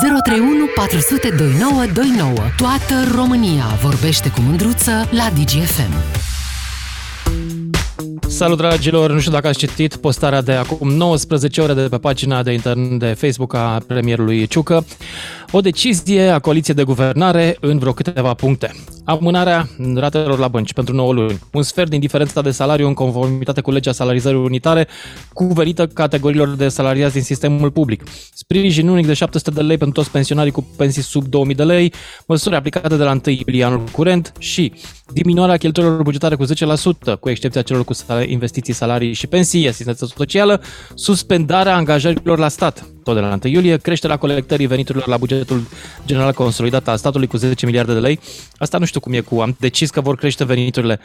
031 400 2929. Toată România vorbește cu mândruță la DGFM. Salut dragilor, nu știu dacă ați citit postarea de acum 19 ore de pe pagina de internet de Facebook a premierului Ciucă. O decizie a coaliției de guvernare în vreo câteva puncte. Amânarea ratelor la bănci pentru 9 luni. Un sfert din diferența de salariu în conformitate cu legea salarizării unitare cuverită categoriilor de salariați din sistemul public. Sprijin unic de 700 de lei pentru toți pensionarii cu pensii sub 2000 de lei, măsuri aplicate de la 1 iulie anul curent și diminuarea cheltuielor bugetare cu 10%, cu excepția celor cu investiții, salarii și pensii, asistență socială, suspendarea angajărilor la stat, tot de la 1 iulie, creșterea colectării veniturilor la bugetul general consolidat al statului cu 10 miliarde de lei. Asta nu știu cum e cu, am decis că vor crește veniturile.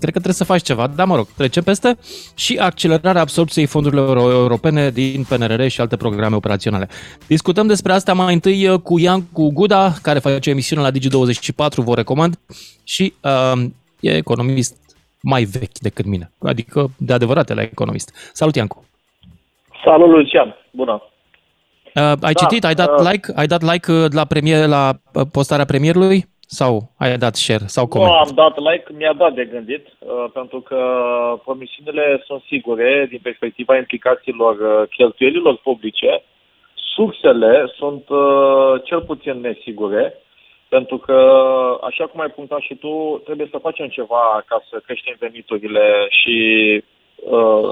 Cred că trebuie să faci ceva, dar mă rog, trecem peste și accelerarea absorpției fondurilor europene din PNRR și alte programe operaționale. Discutăm despre asta mai întâi uh, cu Ian cu Guda, care face emisiune la Digi24, vă recomand, și uh, e economist mai vechi decât mine, adică de adevărat la economist. Salut, Iancu! Salut, Lucian! Bună! Uh, ai da, citit? Ai dat uh, like? Ai dat like uh, la, premier, la uh, postarea premierului? Sau ai dat share? Sau coment? Nu am dat like, mi-a dat de gândit, uh, pentru că promisiunile sunt sigure din perspectiva implicațiilor uh, cheltuielilor publice. Sursele sunt uh, cel puțin nesigure, pentru că, așa cum ai punctat și tu, trebuie să facem ceva ca să creștem veniturile și uh,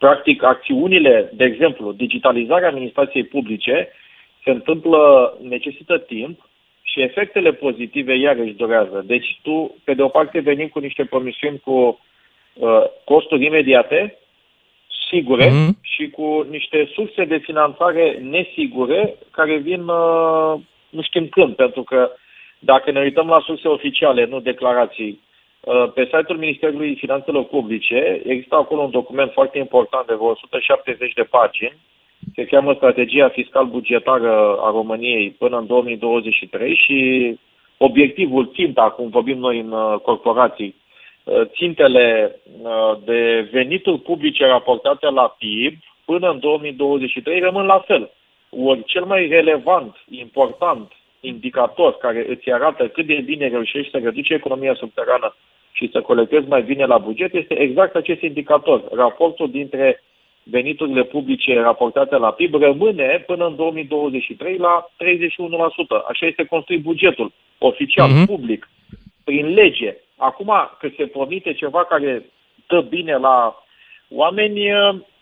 Practic, acțiunile, de exemplu, digitalizarea administrației publice se întâmplă, necesită timp și efectele pozitive iarăși durează. Deci tu, pe de o parte, venim cu niște promisiuni cu uh, costuri imediate, sigure mm-hmm. și cu niște surse de finanțare nesigure care vin uh, nu știm când, pentru că dacă ne uităm la surse oficiale, nu declarații, Uh, pe site-ul Ministerului Finanțelor Publice există acolo un document foarte important de vreo 170 de pagini. Se cheamă Strategia Fiscal-Bugetară a României până în 2023 și obiectivul, ținta, cum vorbim noi în uh, corporații, uh, țintele de venituri publice raportate la PIB până în 2023 rămân la fel. Ori cel mai relevant, important indicator care îți arată cât de bine reușești să reduci economia subterană și să colectezi mai bine la buget este exact acest indicator. Raportul dintre veniturile publice raportate la PIB rămâne până în 2023 la 31%. Așa este construit bugetul oficial, uh-huh. public, prin lege. Acum, că se promite ceva care dă bine la oameni,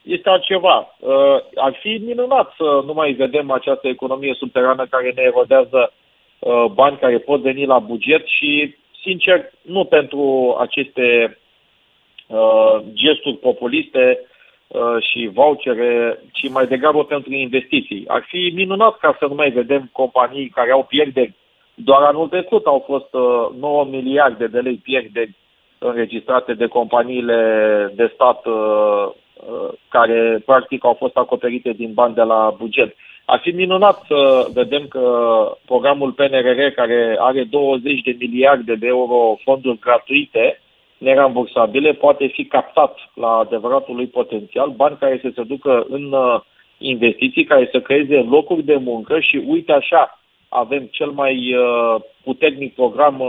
este altceva. Uh, ar fi minunat să nu mai vedem această economie subterană care ne erodează uh, bani care pot veni la buget și, sincer, nu pentru aceste uh, gesturi populiste și vouchere, ci mai degrabă pentru investiții. Ar fi minunat ca să nu mai vedem companii care au pierderi. Doar anul trecut au fost 9 miliarde de lei pierderi înregistrate de companiile de stat Uh, care practic au fost acoperite din bani de la buget. Ar fi minunat să vedem că programul PNRR, care are 20 de miliarde de euro fonduri gratuite, nerambursabile, poate fi captat la adevăratul lui potențial, bani care să se ducă în uh, investiții, care să creeze locuri de muncă și uite așa, avem cel mai uh, puternic program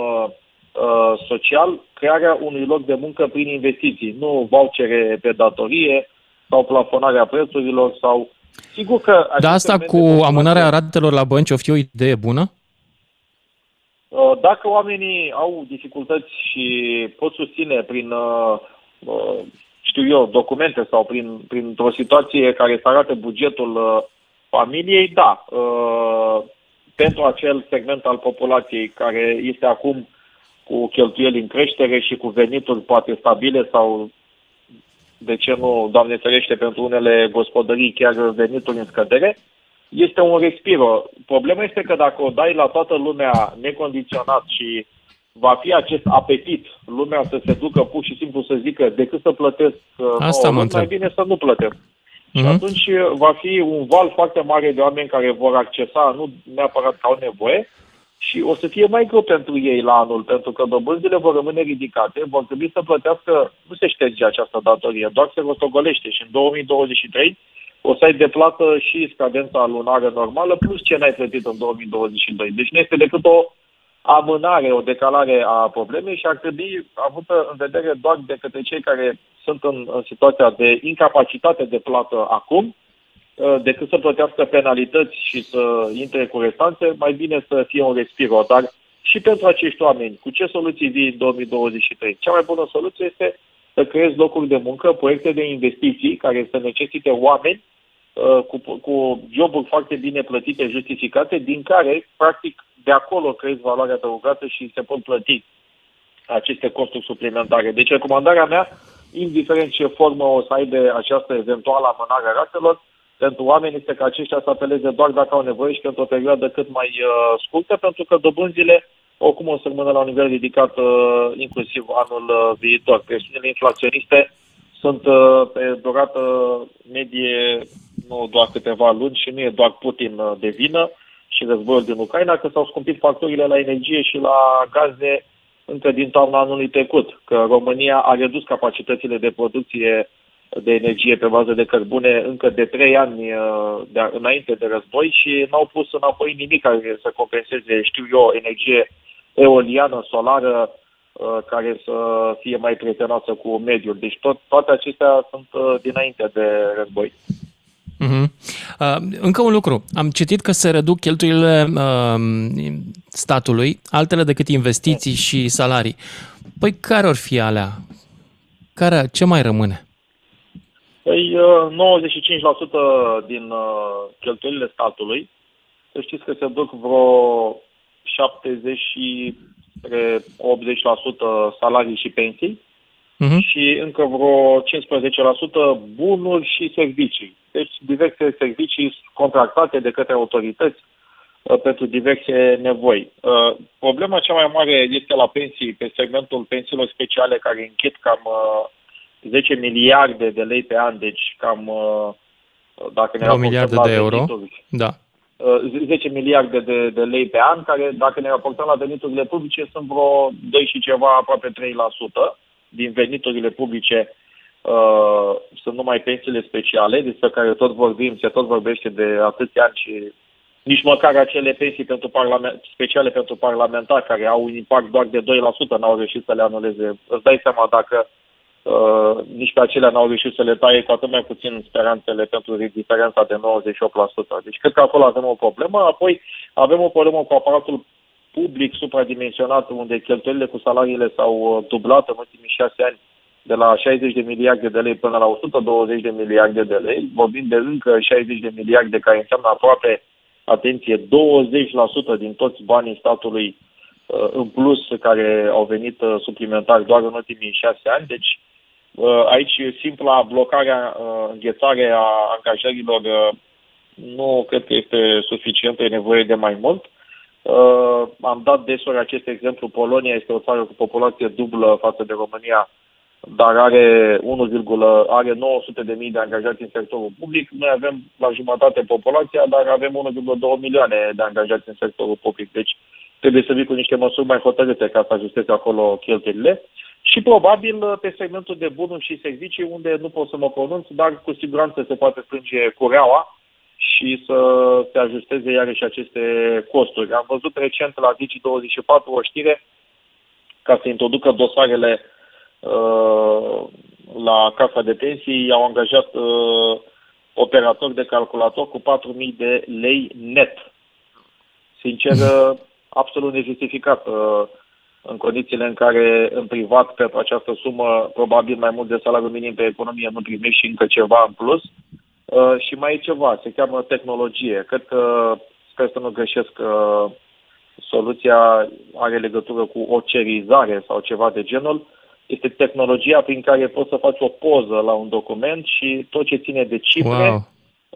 Uh, social crearea unui loc de muncă prin investiții, nu vouchere pe datorie sau plafonarea prețurilor sau... Sigur că... Dar asta cu amânarea ratelor la bănci o fi o idee bună? Uh, dacă oamenii au dificultăți și pot susține prin, uh, știu eu, documente sau prin, printr-o situație care să arate bugetul familiei, da. Pentru acel segment al populației care este acum cu cheltuieli în creștere și cu venituri poate stabile sau, de ce nu, Doamne ferește, pentru unele gospodării chiar venituri în scădere, este un respiro. Problema este că dacă o dai la toată lumea necondiționat și va fi acest apetit, lumea să se ducă pur și simplu să zică decât să plătesc uh, Asta nouă, mai bine să nu plătesc. Uh-huh. Și mhm. atunci va fi un val foarte mare de oameni care vor accesa, nu neapărat că au nevoie, și o să fie mai greu pentru ei la anul, pentru că dobânzile vor rămâne ridicate, vor trebui să plătească, nu se șterge această datorie, doar se rostogolește și în 2023 o să ai de plată și scadența lunară normală, plus ce n-ai plătit în 2022. Deci nu este decât o amânare, o decalare a problemei și ar trebui avută în vedere doar de către cei care sunt în, în situația de incapacitate de plată acum, uh, decât să plătească penalități și să intre cu restanțe, mai bine să fie un respiro. Dar și pentru acești oameni, cu ce soluții vii în 2023? Cea mai bună soluție este să creezi locuri de muncă, proiecte de investiții care să necesite oameni uh, cu, cu joburi foarte bine plătite, justificate, din care, practic, de acolo creezi valoarea adăugată și se pot plăti aceste costuri suplimentare. Deci recomandarea mea, indiferent ce formă o să aibă această eventuală amânare a ratelor, pentru oameni este ca aceștia să apeleze doar dacă au nevoie și pentru o perioadă cât mai uh, scurtă, pentru că dobânzile oricum o să rămână la un nivel ridicat uh, inclusiv anul uh, viitor. Presiunile inflaționiste sunt uh, pe durată medie nu doar câteva luni și nu e doar Putin uh, de vină și războiul din Ucraina, că s-au scumpit facturile la energie și la gaze încă din toamna anului trecut, că România a redus capacitățile de producție de energie pe bază de cărbune încă de trei ani uh, de, înainte de război și n-au pus înapoi nimic care să compenseze, știu eu, energie eoliană, solară, uh, care să fie mai prietenoasă cu mediul. Deci tot, toate acestea sunt uh, dinainte de război. Uh-huh. Uh, încă un lucru. Am citit că se reduc cheltuielile uh, statului, altele decât investiții și salarii. Păi care or fi alea? Care, ce mai rămâne? Păi uh, 95% din uh, cheltuielile statului, să știți că se duc vreo 70 și 80% salarii și pensii uh-huh. și încă vreo 15% bunuri și servicii. Deci diverse servicii contractate de către autorități uh, pentru diverse nevoi. Uh, problema cea mai mare este la pensii, pe segmentul pensiilor speciale care închid cam uh, 10 miliarde de lei pe an, deci cam uh, dacă ne 2 miliarde de euro. Da. 10 uh, miliarde de, de lei pe an, care, dacă ne raportăm la veniturile publice, sunt vreo 2 și ceva, aproape 3% din veniturile publice uh, sunt numai pensiile speciale, despre care tot vorbim, se tot vorbește de atâția ani și nici măcar acele pensii pentru parlament, speciale pentru parlamentari, care au un impact doar de 2%, n-au reușit să le anuleze. Îți dai seama dacă Uh, nici pe acelea n-au reușit să le taie cu atât mai puțin speranțele pentru diferența de 98%. Deci cred că acolo avem o problemă. Apoi avem o problemă cu aparatul public supradimensionat, unde cheltuielile cu salariile s-au uh, dublat în ultimii șase ani de la 60 de miliarde de lei până la 120 de miliarde de lei, vorbim de încă 60 de miliarde, care înseamnă aproape, atenție, 20% din toți banii statului uh, în plus care au venit suplimentar doar în ultimii șase ani. Deci Uh, aici simpla blocarea, uh, înghețare a angajărilor uh, nu cred că este suficientă, e nevoie de mai mult. Am dat desori acest exemplu. Polonia este o țară cu populație dublă față de România, dar are 1, are 900 de mii de angajați în sectorul public. Noi avem la jumătate populația, dar avem 1,2 milioane de angajați în sectorul public. Deci trebuie să vii cu niște măsuri mai hotărâte ca să ajusteze acolo cheltuielile. Și probabil uh, pe segmentul de bunuri și servicii, unde nu pot să mă pronunț, dar cu siguranță se poate strânge cureaua și să se ajusteze iarăși aceste costuri. Am văzut recent la Digi24 o știre ca să introducă dosarele uh, la Casa de Pensii, au angajat uh, operatori de calculator cu 4.000 de lei net. Sincer, absolut nejustificat. Uh, în condițiile în care în privat pentru această sumă probabil mai mult de salariu minim pe economie nu primești și încă ceva în plus. Uh, și mai e ceva, se cheamă tehnologie. Cred că, sper să nu greșesc, uh, soluția are legătură cu o cerizare sau ceva de genul. Este tehnologia prin care poți să faci o poză la un document și tot ce ține de cifre wow.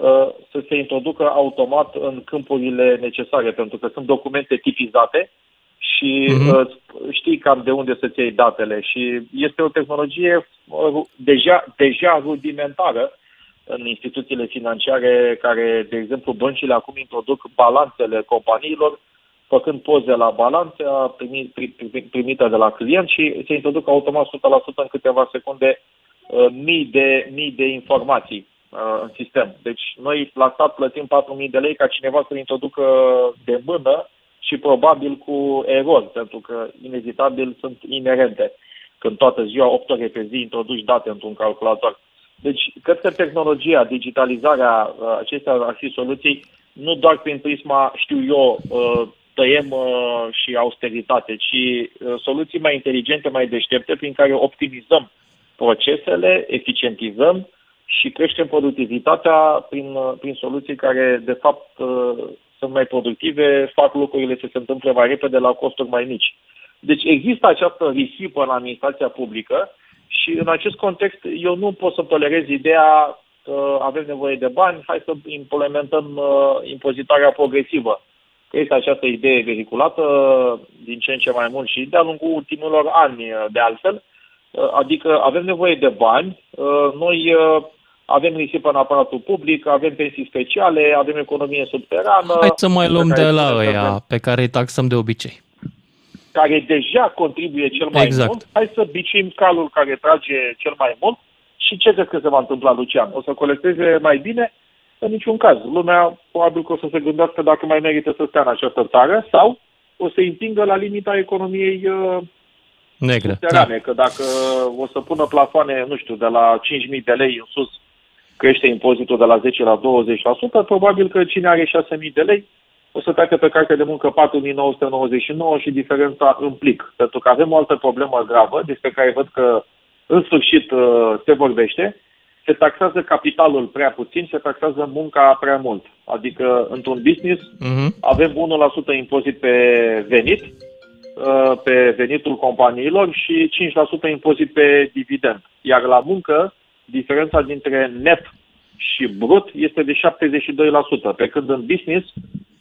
Uh, să se introducă automat în câmpurile necesare, pentru că sunt documente tipizate și uh-huh. știi cam de unde să-ți iei datele și este o tehnologie uh, deja, deja rudimentară în instituțiile financiare care, de exemplu, băncile acum introduc balanțele companiilor, făcând poze la balanțe primite de la client și se introduc automat 100% în câteva secunde uh, mii de, mii de informații. Uh, în sistem. Deci noi la stat plătim 4.000 de lei ca cineva să-l introducă de mână și probabil cu erori, pentru că inevitabil sunt inerente. Când toată ziua, 8 ore pe zi, introduci date într-un calculator. Deci, cred că tehnologia, digitalizarea, uh, acestea ar fi soluții, nu doar prin prisma, știu eu, uh, tăiem uh, și austeritate, ci soluții mai inteligente, mai deștepte, prin care optimizăm procesele, eficientizăm și creștem productivitatea prin, prin soluții care, de fapt, sunt mai productive, fac lucrurile să se întâmple mai repede la costuri mai mici. Deci există această risipă în administrația publică și în acest context eu nu pot să tolerez ideea că avem nevoie de bani, hai să implementăm uh, impozitarea progresivă. Că este această idee vehiculată din ce în ce mai mult și de-a lungul ultimilor ani, uh, de altfel. Uh, adică avem nevoie de bani, uh, noi uh, avem risipă în aparatul public, avem pensii speciale, avem economie subterană. Hai să mai luăm de la ăia pe care îi taxăm de obicei care deja contribuie cel mai exact. mult, hai să bicim calul care trage cel mai mult și ce crezi că se va întâmpla, Lucian? O să colecteze mai bine? În niciun caz. Lumea probabil că o să se gândească dacă mai merită să stea în această țară sau o să împingă la limita economiei uh, Negră. Da. Că dacă o să pună plafoane, nu știu, de la 5.000 de lei în sus, crește impozitul de la 10 la 20%, probabil că cine are 6.000 de lei o să treacă pe carte de muncă 4999 și diferența în plic. Pentru că avem o altă problemă gravă, despre care văd că în sfârșit uh, se vorbește, se taxează capitalul prea puțin, se taxează munca prea mult. Adică, într-un business, uh-huh. avem 1% impozit pe venit, uh, pe venitul companiilor și 5% impozit pe dividend. Iar la muncă, diferența dintre net și brut este de 72%, pe când în business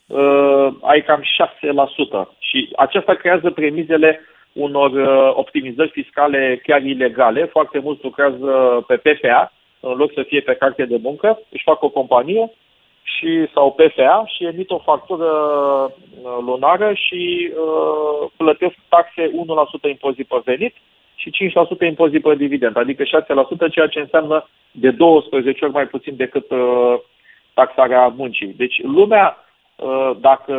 uh, ai cam 6%. Și aceasta creează premizele unor uh, optimizări fiscale chiar ilegale. Foarte mulți lucrează pe PFA, în loc să fie pe carte de muncă, își fac o companie și sau PFA și emit o factură uh, lunară și uh, plătesc taxe 1% impozit pe venit și 5% impozit pe dividend, adică 6%, ceea ce înseamnă de 12 ori mai puțin decât uh, taxarea muncii. Deci lumea Uh, dacă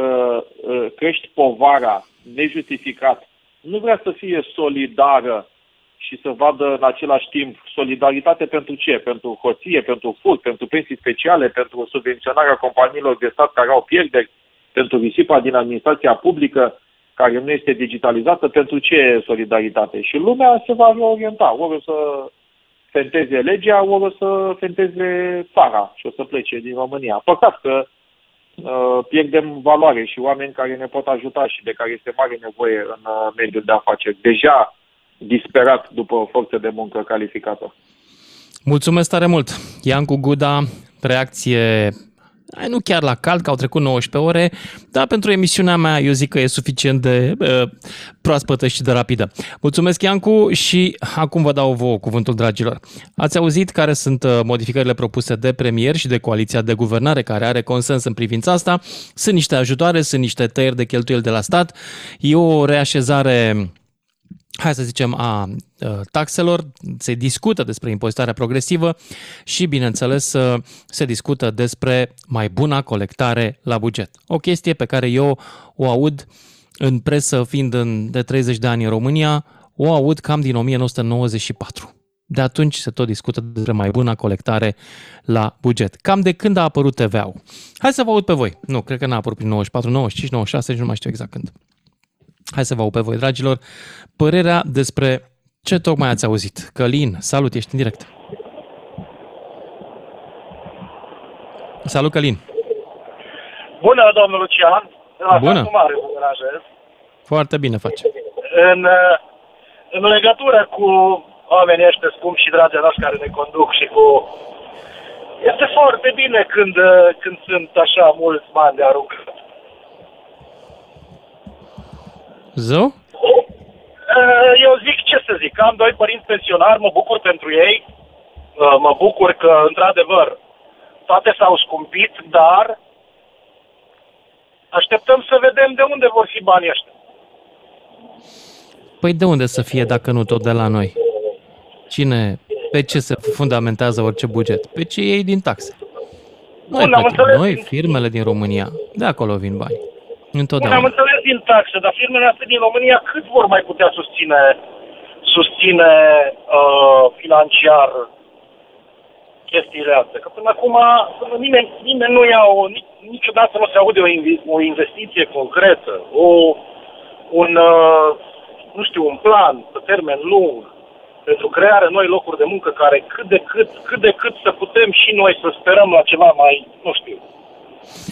uh, crești povara nejustificat, nu vrea să fie solidară și să vadă în același timp solidaritate pentru ce? Pentru hoție, pentru furt, pentru pensii speciale, pentru subvenționarea companiilor de stat care au pierderi, pentru risipa din administrația publică care nu este digitalizată, pentru ce solidaritate? Și lumea se va reorienta. Ori o să fenteze legea, ori o să fenteze țara și o să plece din România. Păcat că Uh, pierdem valoare și oameni care ne pot ajuta și de care este mare nevoie în uh, mediul de afaceri. Deja disperat după o forță de muncă calificată. Mulțumesc tare mult! Iancu Guda, reacție nu chiar la cald, că au trecut 19 ore, dar pentru emisiunea mea eu zic că e suficient de uh, proaspătă și de rapidă. Mulțumesc, Iancu, și acum vă dau vouă cuvântul, dragilor. Ați auzit care sunt uh, modificările propuse de premier și de coaliția de guvernare care are consens în privința asta. Sunt niște ajutoare, sunt niște tăieri de cheltuieli de la stat, e o reașezare hai să zicem, a taxelor, se discută despre impozitarea progresivă și, bineînțeles, se discută despre mai bună colectare la buget. O chestie pe care eu o aud în presă, fiind în, de 30 de ani în România, o aud cam din 1994. De atunci se tot discută despre mai bună colectare la buget. Cam de când a apărut TVA-ul. Hai să vă aud pe voi. Nu, cred că n-a apărut prin 94, 95, 96, nici nu mai știu exact când. Hai să vă aud pe voi, dragilor, părerea despre ce tocmai ați auzit. Călin, salut, ești în direct. Salut, Călin. Bună, domnul Lucian. La Bună. Mare, Foarte bine face. În, în legătură cu oamenii ăștia scumpi și dragi noștri care ne conduc și cu... Este foarte bine când, când sunt așa mulți bani de aruncat Zău? Uh, eu zic, ce să zic, am doi părinți pensionari, mă bucur pentru ei, uh, mă bucur că, într-adevăr, toate s-au scumpit, dar așteptăm să vedem de unde vor fi banii ăștia. Păi de unde să fie dacă nu tot de la noi? Cine Pe ce se fundamentează orice buget? Pe ce iei din taxe. Noi Bun, am plătim, înțeles. noi, firmele din România. De acolo vin bani. Bun, am Întotdeauna. înțeles din taxe, dar firmele astea din România cât vor mai putea susține, susține uh, financiar chestiile astea? Că până acum până nimeni, nimeni nu ia o, nici, niciodată nu se aude o, invi- o investiție concretă, o, un, uh, nu știu, un plan pe termen lung pentru crearea noi locuri de muncă care cât de cât, cât de cât să putem și noi să sperăm la ceva mai, nu știu,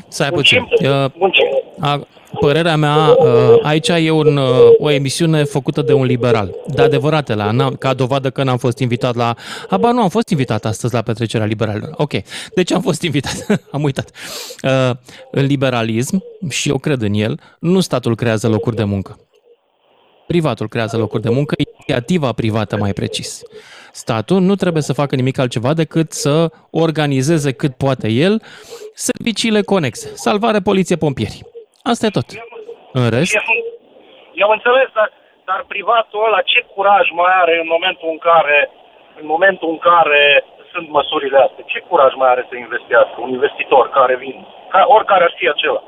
Stai puțin. muncim, Uh, muncim. A, părerea mea, uh, aici e un, uh, o emisiune făcută de un liberal. De adevăratele, n-am- ca dovadă că n-am fost invitat la... Aba, nu, am fost invitat astăzi la petrecerea liberalilor. Ok, deci am fost invitat, am uitat. Uh, În liberalism, și eu cred în el, nu statul creează locuri de muncă. Privatul creează locuri de muncă, inițiativa privată mai precis. Statul nu trebuie să facă nimic altceva decât să organizeze cât poate el serviciile conexe, salvare, poliție, pompieri. Asta e tot. În rest, Eu, eu înțeles, dar, dar privatul ăla ce curaj mai are în momentul în care în momentul în care sunt măsurile astea? Ce curaj mai are să investească un investitor care vin, ca, oricare ar fi acela?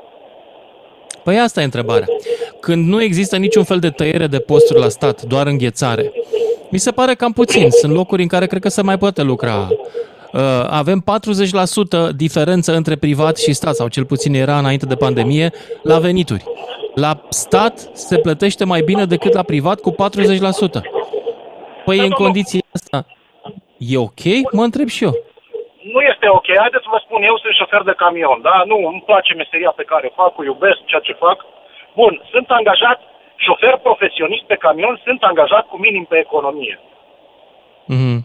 păi asta e întrebarea. Când nu există niciun fel de tăiere de posturi la stat, doar înghețare, mi se pare cam puțin. Sunt locuri în care cred că se mai poate lucra. Uh, Avem 40% diferență între privat și stat, sau cel puțin era înainte de pandemie, la venituri. La stat se plătește mai bine decât la privat cu 40%. Păi în condiția asta, e ok? Mă întreb și eu. Nu este ok. Haideți să vă spun, eu sunt șofer de camion, da? Nu, îmi place meseria pe care o fac, o iubesc ceea ce fac. Bun, sunt angajat, șofer profesionist pe camion, sunt angajat cu minim pe economie. Mhm.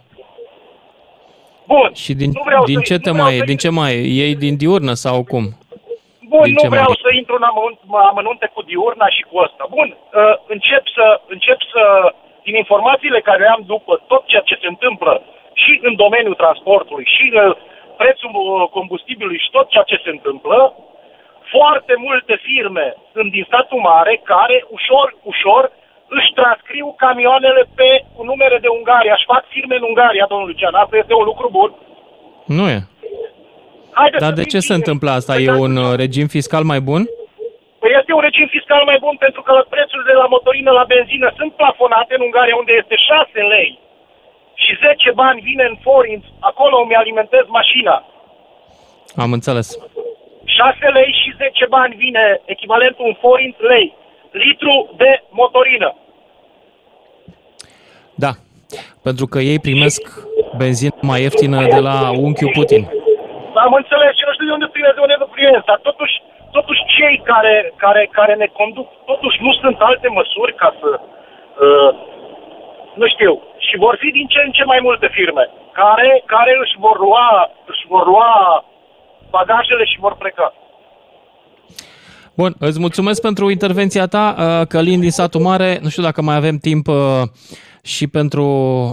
Bun. Și din, nu vreau din să- ce nu te vreau mai, să- din ce mai, ei din diurnă sau cum? Bun, Din nu ce vreau motiv? să intru în amănunt- amănunte cu diurna și cu ăsta. Bun, uh, încep să, încep să, din informațiile care am după tot ceea ce se întâmplă și în domeniul transportului și uh, prețul uh, combustibilului și tot ceea ce se întâmplă, foarte multe firme sunt din statul mare care ușor, ușor își transcriu camioanele pe cu numere de Ungaria, își fac firme în Ungaria, domnul Lucian. Asta este un lucru bun. Nu e. Haideți Dar să de fim ce se sinceri. întâmplă asta? Păi E da, un uh, regim fiscal mai bun? Păi este un regim fiscal mai bun pentru că prețurile la motorină la benzină sunt plafonate în Ungaria unde este 6 lei și 10 bani vine în forint, acolo îmi alimentez mașina. Am înțeles. 6 lei și 10 bani vine echivalentul în forint lei, litru de motorină. Da. Pentru că ei primesc benzină mai ieftină de la unchiul Putin. Am înțeles și nu știu de unde primesc, de unde nu primesc, dar totuși, totuși cei care, care, care ne conduc, totuși nu sunt alte măsuri ca să, uh, nu știu, și vor fi din ce în ce mai multe firme care, care își vor lua, își vor lua bagajele și vor pleca. Bun, îți mulțumesc pentru intervenția ta, uh, Călin din satul mare. Nu știu dacă mai avem timp uh, și pentru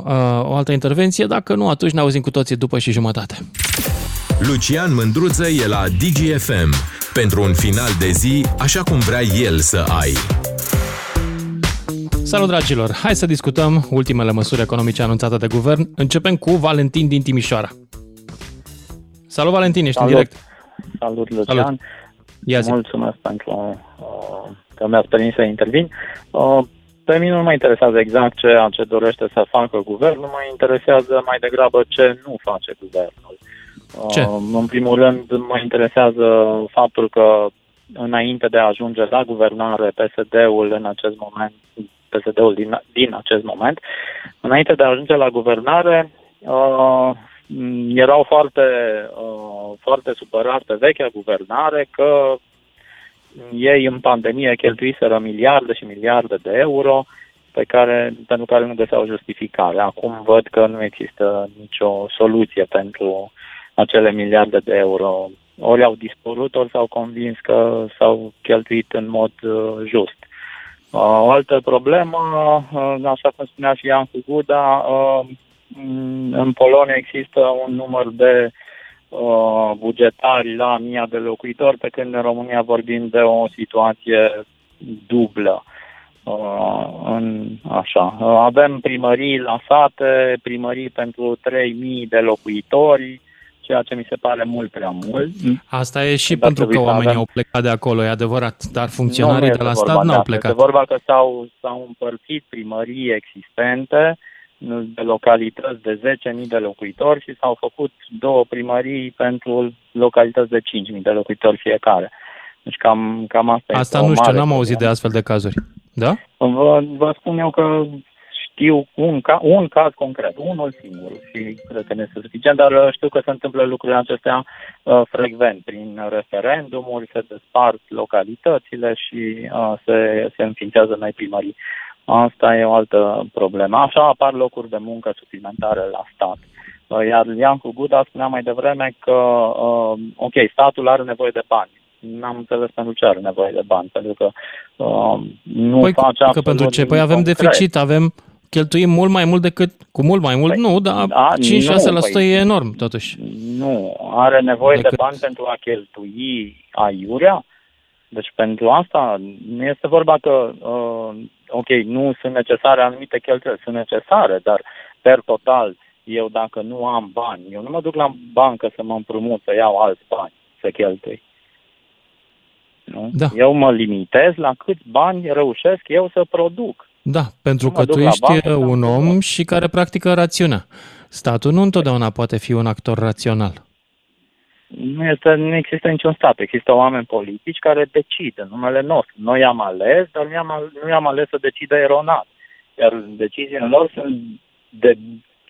uh, o altă intervenție. Dacă nu, atunci ne auzim cu toții după și jumătate. Lucian Mândruță e la DGFM pentru un final de zi așa cum vrea el să ai. Salut, dragilor! Hai să discutăm ultimele măsuri economice anunțate de guvern. Începem cu Valentin din Timișoara. Salut, Valentin, ești Salut. în direct. Salut, Lucian. Salut. Ia zi. Mulțumesc pentru uh, că mi-ați permis să intervin. Uh, pe mine nu mă interesează exact ceea ce dorește să facă guvernul, mă interesează mai degrabă ce nu face guvernul. Uh, Ce? În primul rând, mă interesează faptul că înainte de a ajunge la guvernare, PSD-ul în acest moment, PSD-ul din, din acest moment, înainte de a ajunge la guvernare, uh, erau foarte, uh, foarte supărați pe vechea guvernare că ei în pandemie cheltuiseră miliarde și miliarde de euro pe care, pentru care nu găseau justificare. Acum văd că nu există nicio soluție pentru acele miliarde de euro. Ori au dispărut, ori s-au convins că s-au cheltuit în mod uh, just. Uh, o altă problemă, uh, așa cum spunea și Ian Guda, uh, în Polonia există un număr de uh, bugetari la mii de locuitori, pe când în România vorbim de o situație dublă. Uh, în, așa. Uh, avem primării la sate, primării pentru 3.000 de locuitori, ceea ce mi se pare mult prea mult. Asta e și Dar pentru că oamenii avem... au plecat de acolo, e adevărat, dar funcționarii de la stat n-au plecat. Este vorba că s-au, s-au împărțit primării existente de localități de 10.000 de locuitori și s-au făcut două primării pentru localități de 5.000 de locuitori fiecare. Deci cam, cam asta, asta nu știu, n-am auzit de astfel de cazuri. Da? Vă, vă spun eu că știu un, ca, un caz concret, unul singur și cred că ne este suficient, dar uh, știu că se întâmplă lucrurile acestea uh, frecvent. Prin referendumuri se despart localitățile și uh, se, se înființează noi primării. Asta e o altă problemă. Așa apar locuri de muncă suplimentare la stat. Uh, iar Iancu Guda spunea mai devreme că, uh, ok, statul are nevoie de bani n-am înțeles pentru ce are nevoie de bani, pentru că uh, nu păi, face că pentru ce? Păi avem concret. deficit, avem cheltuim mult mai mult decât, cu mult mai mult, păi, nu, dar a, 5-6% păi, e enorm totuși. Nu, are nevoie decât... de bani pentru a cheltui aiurea, deci pentru asta nu este vorba că, uh, ok, nu sunt necesare anumite cheltuieli, sunt necesare, dar per total, eu dacă nu am bani, eu nu mă duc la bancă să mă împrumut, să iau alți bani, să cheltui. Nu? Da. Eu mă limitez la câți bani reușesc eu să produc. Da, pentru că tu ești bancă, un om și care practică rațiunea. Statul nu întotdeauna poate fi un actor rațional. Nu, este, nu există niciun stat. Există oameni politici care decid în numele nostru. Noi am ales, dar nu i-am, nu i-am ales să decidă eronat. Iar deciziile lor sunt de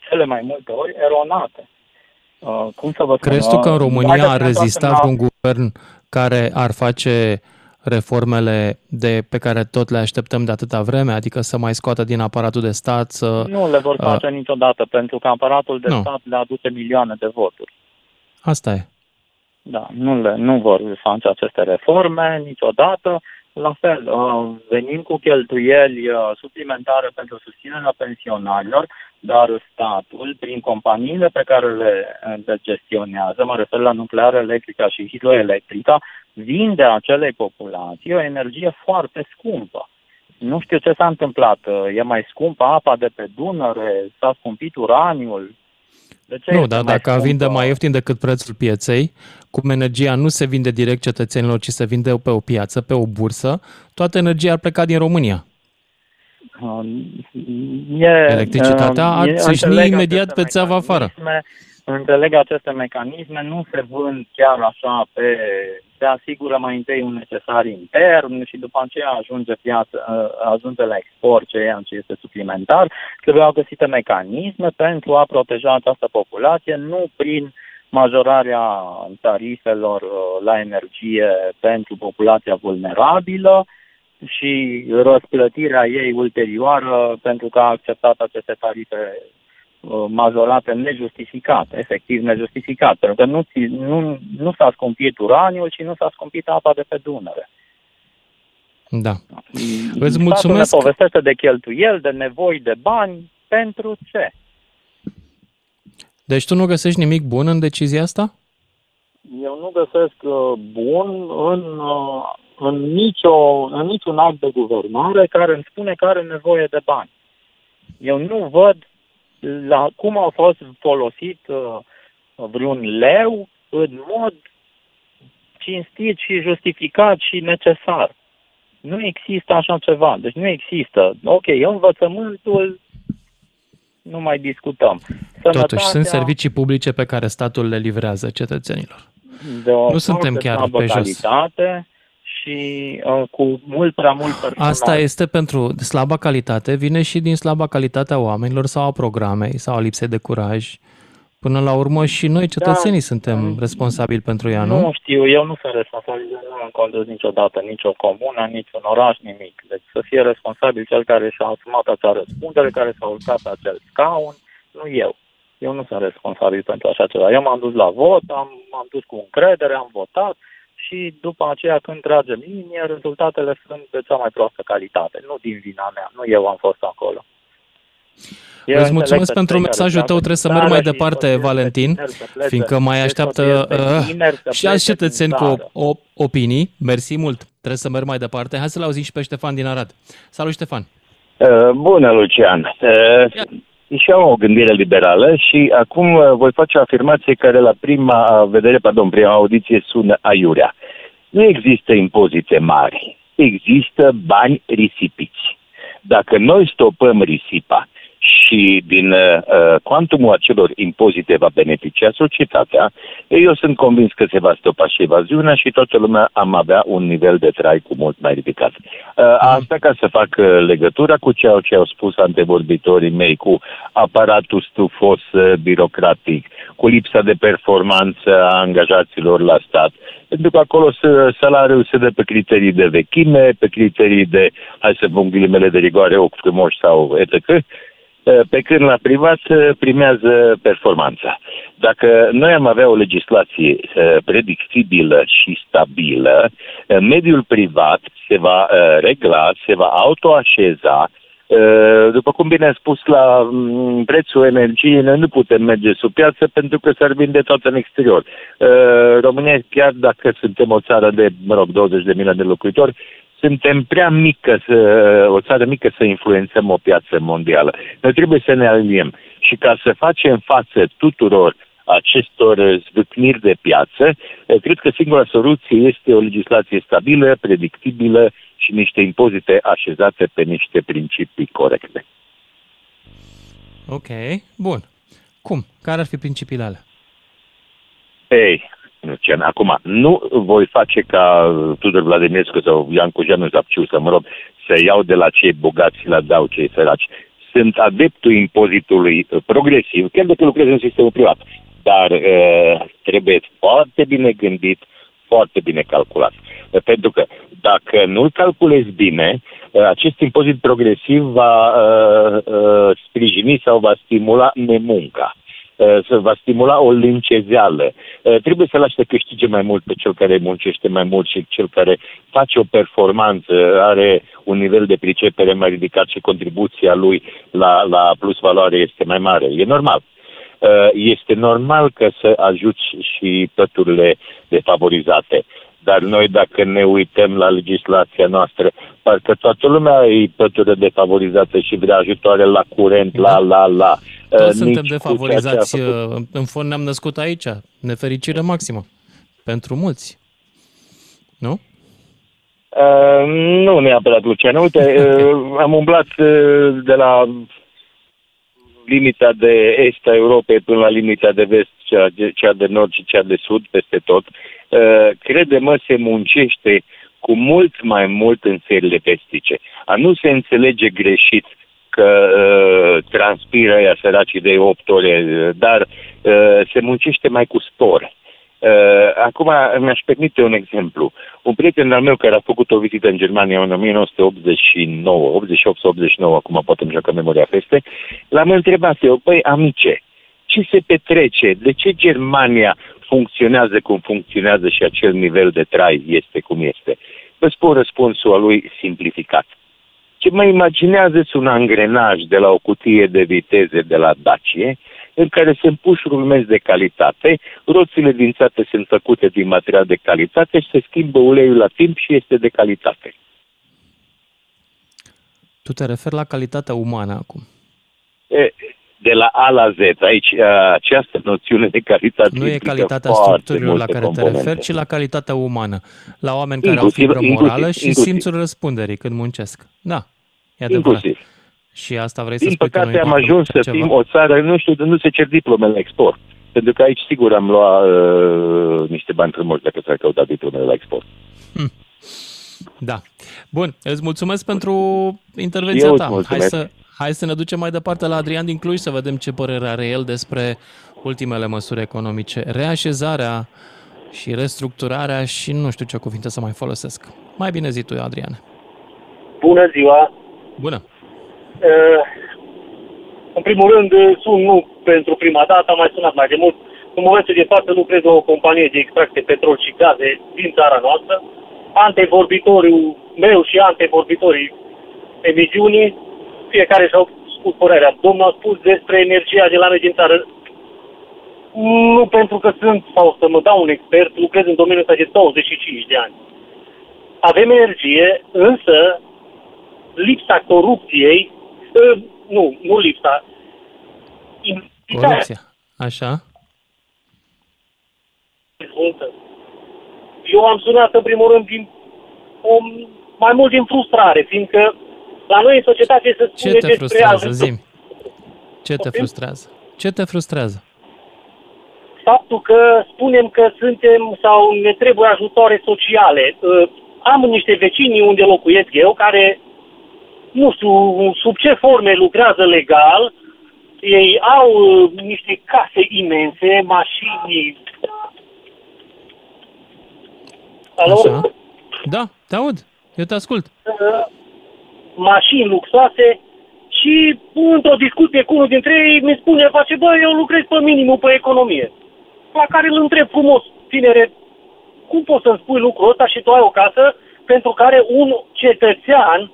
cele mai multe ori eronate. Uh, cum să vă spun? Crezi tu că în România a rezistat un guvern care ar face reformele de, pe care tot le așteptăm de atâta vreme, adică să mai scoată din aparatul de stat, să... Nu le vor face uh, niciodată, pentru că aparatul de nu. stat le aduce milioane de voturi. Asta e. Da, nu, le, nu vor face aceste reforme niciodată. La fel, uh, venim cu cheltuieli uh, suplimentare pentru susținerea pensionarilor, dar statul, prin companiile pe care le, le gestionează, mă refer la nucleară electrică și hidroelectrică, vinde acelei populații o energie foarte scumpă. Nu știu ce s-a întâmplat. E mai scumpă apa de pe Dunăre, s-a scumpit uraniul, de ce nu, dar dacă vinde mai ieftin decât prețul pieței, cum energia nu se vinde direct cetățenilor, ci se vinde pe o piață, pe o bursă, toată energia ar pleca din România. E, Electricitatea ar țâșni imediat pe țeava afară. Înțeleg aceste mecanisme, nu se vând chiar așa pe... Se asigură mai întâi un necesar intern și după aceea ajunge, piață, ajunge la export ceea ce este suplimentar. Trebuiau găsite mecanisme pentru a proteja această populație, nu prin majorarea tarifelor uh, la energie pentru populația vulnerabilă, și răsplătirea ei ulterioară pentru că a acceptat aceste tarife uh, majorate nejustificate, efectiv nejustificate, pentru că nu, nu, nu s-a scumpit uraniul, ci nu s-a scumpit apa de pe Dunăre. Da. Îți mulțumesc. ne povestește de cheltuieli, de nevoi de bani, pentru ce? Deci tu nu găsești nimic bun în decizia asta? Eu nu găsesc uh, bun în uh, în, nicio, în niciun act de guvernare care îmi spune că are nevoie de bani. Eu nu văd la cum a fost folosit uh, vreun leu în mod cinstit și justificat și necesar. Nu există așa ceva. Deci nu există. Ok, învățământul nu mai discutăm. Sănătatea, Totuși, sunt servicii publice pe care statul le livrează cetățenilor. De o nu suntem chiar pe calitate, jos și uh, cu mult prea mult personal. Asta este pentru slaba calitate, vine și din slaba calitate a oamenilor sau a programei sau a lipsei de curaj. Până la urmă și noi, cetățenii, da, suntem mm. responsabili pentru ea, nu? Nu știu, eu nu sunt responsabil, nu am condus niciodată nicio comună, niciun oraș, nimic. Deci să fie responsabil cel care și-a asumat acea răspundere, care s-a urcat pe acel scaun, nu eu. Eu nu sunt responsabil pentru așa ceva. Eu m-am dus la vot, am, m-am dus cu încredere, am votat, și după aceea când tragem linie, rezultatele sunt de cea mai proastă calitate. Nu din vina mea, nu eu am fost acolo. Eu Îți mulțumesc pentru mesajul tău, trebuie să merg mai departe, Valentin, fiindcă mai așteaptă uh, și alți cetățeni cu opinii. Mersi mult! trebuie să merg mai departe. Hai să-l auzim și pe Ștefan din Arad. Salut, Ștefan! Uh, bună, Lucian! Uh, și am o gândire liberală și acum uh, voi face o afirmație care la prima vedere, pardon, prima audiție sună aiurea. Nu există impozite mari, există bani risipiți. Dacă noi stopăm risipa și din uh, cuantumul acelor impozite va beneficia societatea, eu sunt convins că se va stopa și evaziunea și toată lumea am avea un nivel de trai cu mult mai ridicat. Uh, asta ca să fac uh, legătura cu ceea ce au spus antevorbitorii mei, cu aparatul stufos uh, birocratic, cu lipsa de performanță a angajaților la stat, pentru că acolo salariul se dă pe criterii de vechime, pe criterii de, hai să pun ghilimele de rigoare, ochi frumoși sau etc., Eh, pe când la privat eh, primează performanța. Dacă noi am avea o legislație eh, predictibilă și stabilă, mediul privat se va regla, se va autoașeza după cum bine a spus, la mm, prețul energiei noi nu putem merge sub piață pentru că s-ar vinde tot în exterior. România, chiar dacă suntem o țară de, mă rog, 20 de milioane de locuitori, suntem prea mică, să, o țară mică să influențăm o piață mondială. Noi trebuie să ne aliniem și ca să facem față tuturor acestor zvâcniri de piață, cred că singura soluție este o legislație stabilă, predictibilă și niște impozite așezate pe niște principii corecte. Ok, bun. Cum? Care ar fi principiile alea? Ei, Lucian. Acum, nu voi face ca Tudor Vladimirescu sau Ian Cujanu Zapciu să mă rog, să iau de la cei bogați și la dau cei săraci. Sunt adeptul impozitului progresiv, chiar dacă lucrez în sistemul privat. Dar uh, trebuie foarte bine gândit, foarte bine calculat. Pentru că dacă nu-l calculezi bine, uh, acest impozit progresiv va uh, uh, sprijini sau va stimula nemunca. Uh, să va stimula o lincezeală. Uh, trebuie să lași să câștige mai mult pe cel care muncește mai mult și cel care face o performanță, are un nivel de pricepere mai ridicat și contribuția lui la, la plus valoare este mai mare. E normal. Uh, este normal că să ajuți și păturile defavorizate. Dar noi, dacă ne uităm la legislația noastră, parcă toată lumea e pătură defavorizată și vrea ajutoare la curent, la, la, la. Toți uh, suntem defavorizați. Uh, în fond ne-am născut aici. Nefericire maximă. Pentru mulți. Nu? Uh, nu neapărat, Lucian. Uite, uh, am umblat uh, de la limita de est a Europei până la limita de vest, cea de, cea de nord și cea de sud, peste tot. Uh, crede-mă, se muncește cu mult mai mult în țările vestice. A nu se înțelege greșit că uh, transpiră ea săracii de 8 ore, dar uh, se muncește mai cu spor. Uh, acum mi-aș permite un exemplu. Un prieten al meu care a făcut o vizită în Germania în 1989, 88 89, acum poate îmi joacă memoria peste, l-am întrebat eu, băi, amice, ce se petrece? De ce Germania funcționează cum funcționează și acel nivel de trai este cum este? Vă spun răspunsul a lui simplificat. Ce mă imaginează un angrenaj de la o cutie de viteze de la Dacie, în care sunt puși rulmenți de calitate, roțile dințate sunt făcute din material de calitate și se schimbă uleiul la timp și este de calitate. Tu te referi la calitatea umană acum. E, de la A la Z. Aici această noțiune de calitate Nu e calitatea structurilor la care componente. te referi, ci la calitatea umană. La oameni care inclusiv, au fibră morală inclusiv, și inclusiv. simțul răspunderii când muncesc. Da, e adevărat. Inclusiv. Și asta vrei Din să spui păcate am ajuns să fim o țară, nu știu, nu se cer diplome la export. Pentru că aici sigur am luat uh, niște bani frumoși dacă s-ar căuta diplomele la export. Hm. Da. Bun, îți mulțumesc pentru intervenția Eu ta. Hai să, hai să ne ducem mai departe la Adrian din Cluj să vedem ce părere are el despre ultimele măsuri economice. Reașezarea și restructurarea și nu știu ce cuvinte să mai folosesc. Mai bine zi tu, Adrian. Bună ziua! Bună! Uh, în primul rând, sun nu pentru prima dată, am mai sunat mai de mult. În momentul de față lucrez o companie de extracție petrol și gaze din țara noastră. Antevorbitorul meu și antevorbitorii emisiunii, fiecare și-au spus părerea. Domnul a spus despre energia de la noi din țară. Nu pentru că sunt sau să mă dau un expert, lucrez în domeniul ăsta de 25 de ani. avem energie, însă lipsa corupției, uh, nu, nu lipsa, Corupția, așa. Eu am sunat în primul rând din, o, mai mult din frustrare, fiindcă la noi în societate se spune Ce te frustrează, zim? Ce te frustrează? Ce te frustrează? Faptul că spunem că suntem sau ne trebuie ajutoare sociale. Uh, am niște vecini unde locuiesc eu care, nu știu sub ce forme lucrează legal, ei au uh, niște case imense, mașini. Alo? Așa. Da, te aud. Eu te ascult. Uh, mașini luxoase și într-o discuție cu unul dintre ei mi spune, face, bă, eu lucrez pe minimum pe economie. La care îl întreb frumos, tinere, cum poți să-mi spui lucrul ăsta și tu ai o casă pentru care un cetățean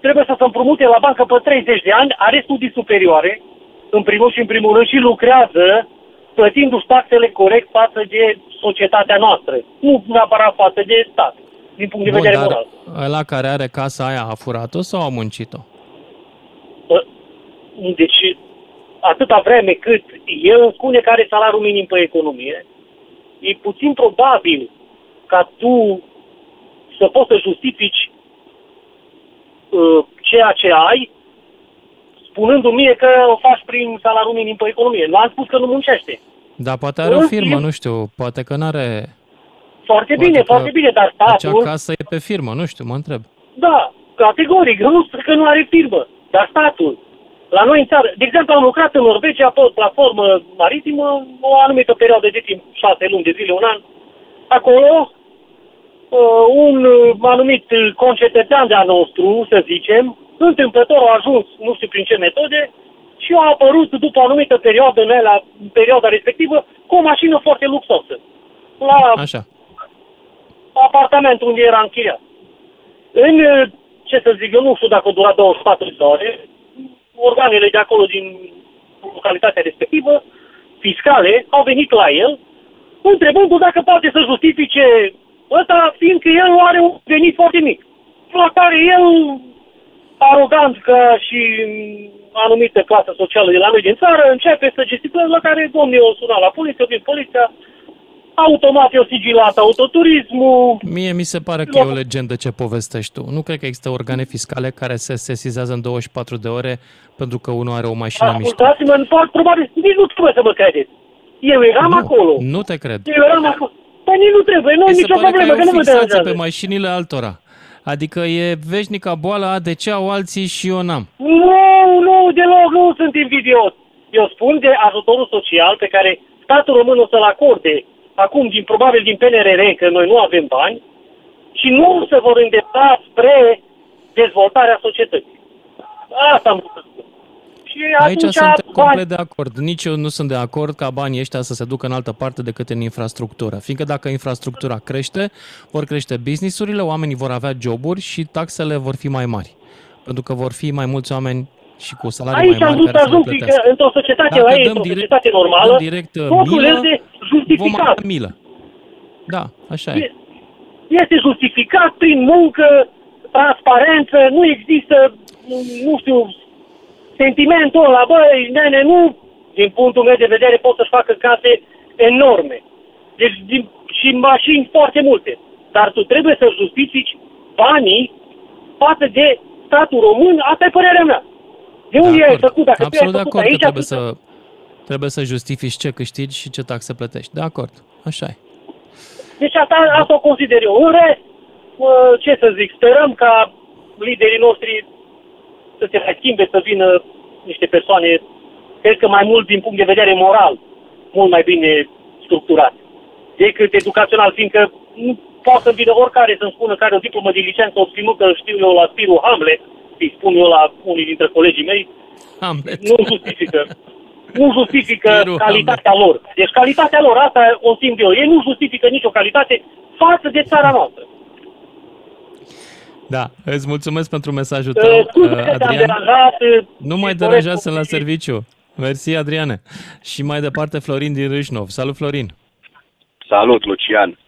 trebuie să se împrumute la bancă pe 30 de ani, are studii superioare, în primul și în primul rând, și lucrează plătindu-și taxele corect față de societatea noastră, nu neapărat față de stat, din punct de Bun, vedere moral. ăla care are casa aia a furat-o sau a muncit-o? Deci, atâta vreme cât el îmi spune că are salariul minim pe economie, e puțin probabil ca tu să poți să justifici uh, ceea ce ai, spunându-mi mie că o faci prin salariul minim pe economie. Nu am spus că nu muncește. Da, poate are o firmă, nu știu, poate că nu are... Foarte poate bine, foarte bine, dar statul... Acea casă e pe firmă, nu știu, mă întreb. Da, categoric, nu spun că nu are firmă, dar statul la noi în țară, de exemplu, am lucrat în Norvegia pe o platformă maritimă o anumită perioadă de timp, șase luni de zile, un an. Acolo, uh, un anumit concetățean de-a nostru, să zicem, întâmplător a ajuns, nu știu prin ce metode, și a apărut după o anumită perioadă, în la perioada respectivă, cu o mașină foarte luxoasă. La Așa. Apartamentul unde era închiriat. În, ce să zic, eu nu știu dacă dura 24 de ore, organele de acolo din localitatea respectivă, fiscale, au venit la el, întrebându-l dacă poate să justifice ăsta, fiindcă el are un venit foarte mic. La care el, arogant ca și anumită clasă socială de la noi din țară, începe să gesticuleze la care domnul o suna la poliție, vin poliția, automat e o sigilat autoturismul. Mie mi se pare că e o legendă ce povestești tu. Nu cred că există organe fiscale care se sesizează în 24 de ore pentru că unul are o mașină mișto. Ascultați-mă, probabil, nici nu trebuie să mă credeți. Eu eram nu, acolo. Nu te cred. Eu eram acolo. Păi nici nu trebuie, nu e nicio problemă, că, că nu mă deranjează. pe mașinile altora. Adică e veșnica boala de ce au alții și eu n-am. Nu, nu, deloc, nu sunt invidios. Eu spun de ajutorul social pe care statul român o să-l acorde acum, din, probabil din PNRR, că noi nu avem bani, și nu se vor îndepta spre dezvoltarea societății. Asta am spus. Și Aici sunt bani... complet de acord. Nici eu nu sunt de acord ca banii ăștia să se ducă în altă parte decât în infrastructură. Fiindcă dacă infrastructura crește, vor crește businessurile, oamenii vor avea joburi și taxele vor fi mai mari. Pentru că vor fi mai mulți oameni și cu salarii Aici mai mari care să le că într-o societate, Dacă aici, într-o direct, societate normală, direct totul milă, este justificat. Vom milă. Da, așa e. Este justificat prin muncă, transparență, nu există, nu știu, sentimentul ăla, băi, nene, nu, din punctul meu de vedere, pot să-și facă case enorme. Deci, din, și mașini foarte multe. Dar tu trebuie să justifici banii față de statul român, asta e părerea mea. De unde ai făcut? Dacă Absolut tu ai de acord aici, că trebuie să, trebuie să justifici ce câștigi și ce taxe plătești. De acord, așa e. Deci asta, asta o consider eu. În rest, ce să zic, sperăm ca liderii noștri să se mai schimbe, să vină niște persoane, cred că mai mult din punct de vedere moral, mult mai bine structurat decât educațional, fiindcă nu poate să vină oricare să-mi spună care o diplomă de licență obținută, știu eu, la Spiru Hamlet, îi spun eu la unii dintre colegii mei, Hamlet. nu justifică. Nu justifică Spiru calitatea Hamlet. lor. Deci calitatea lor, asta o simt eu. Ei nu justifică nicio calitate față de țara noastră. Da, îți mulțumesc pentru mesajul tău, uh, Adrian. Deranjat, nu mai deranjat, sunt la serviciu. Mersi, Adriane. Și mai departe, Florin din Râșnov. Salut, Florin! Salut, Lucian!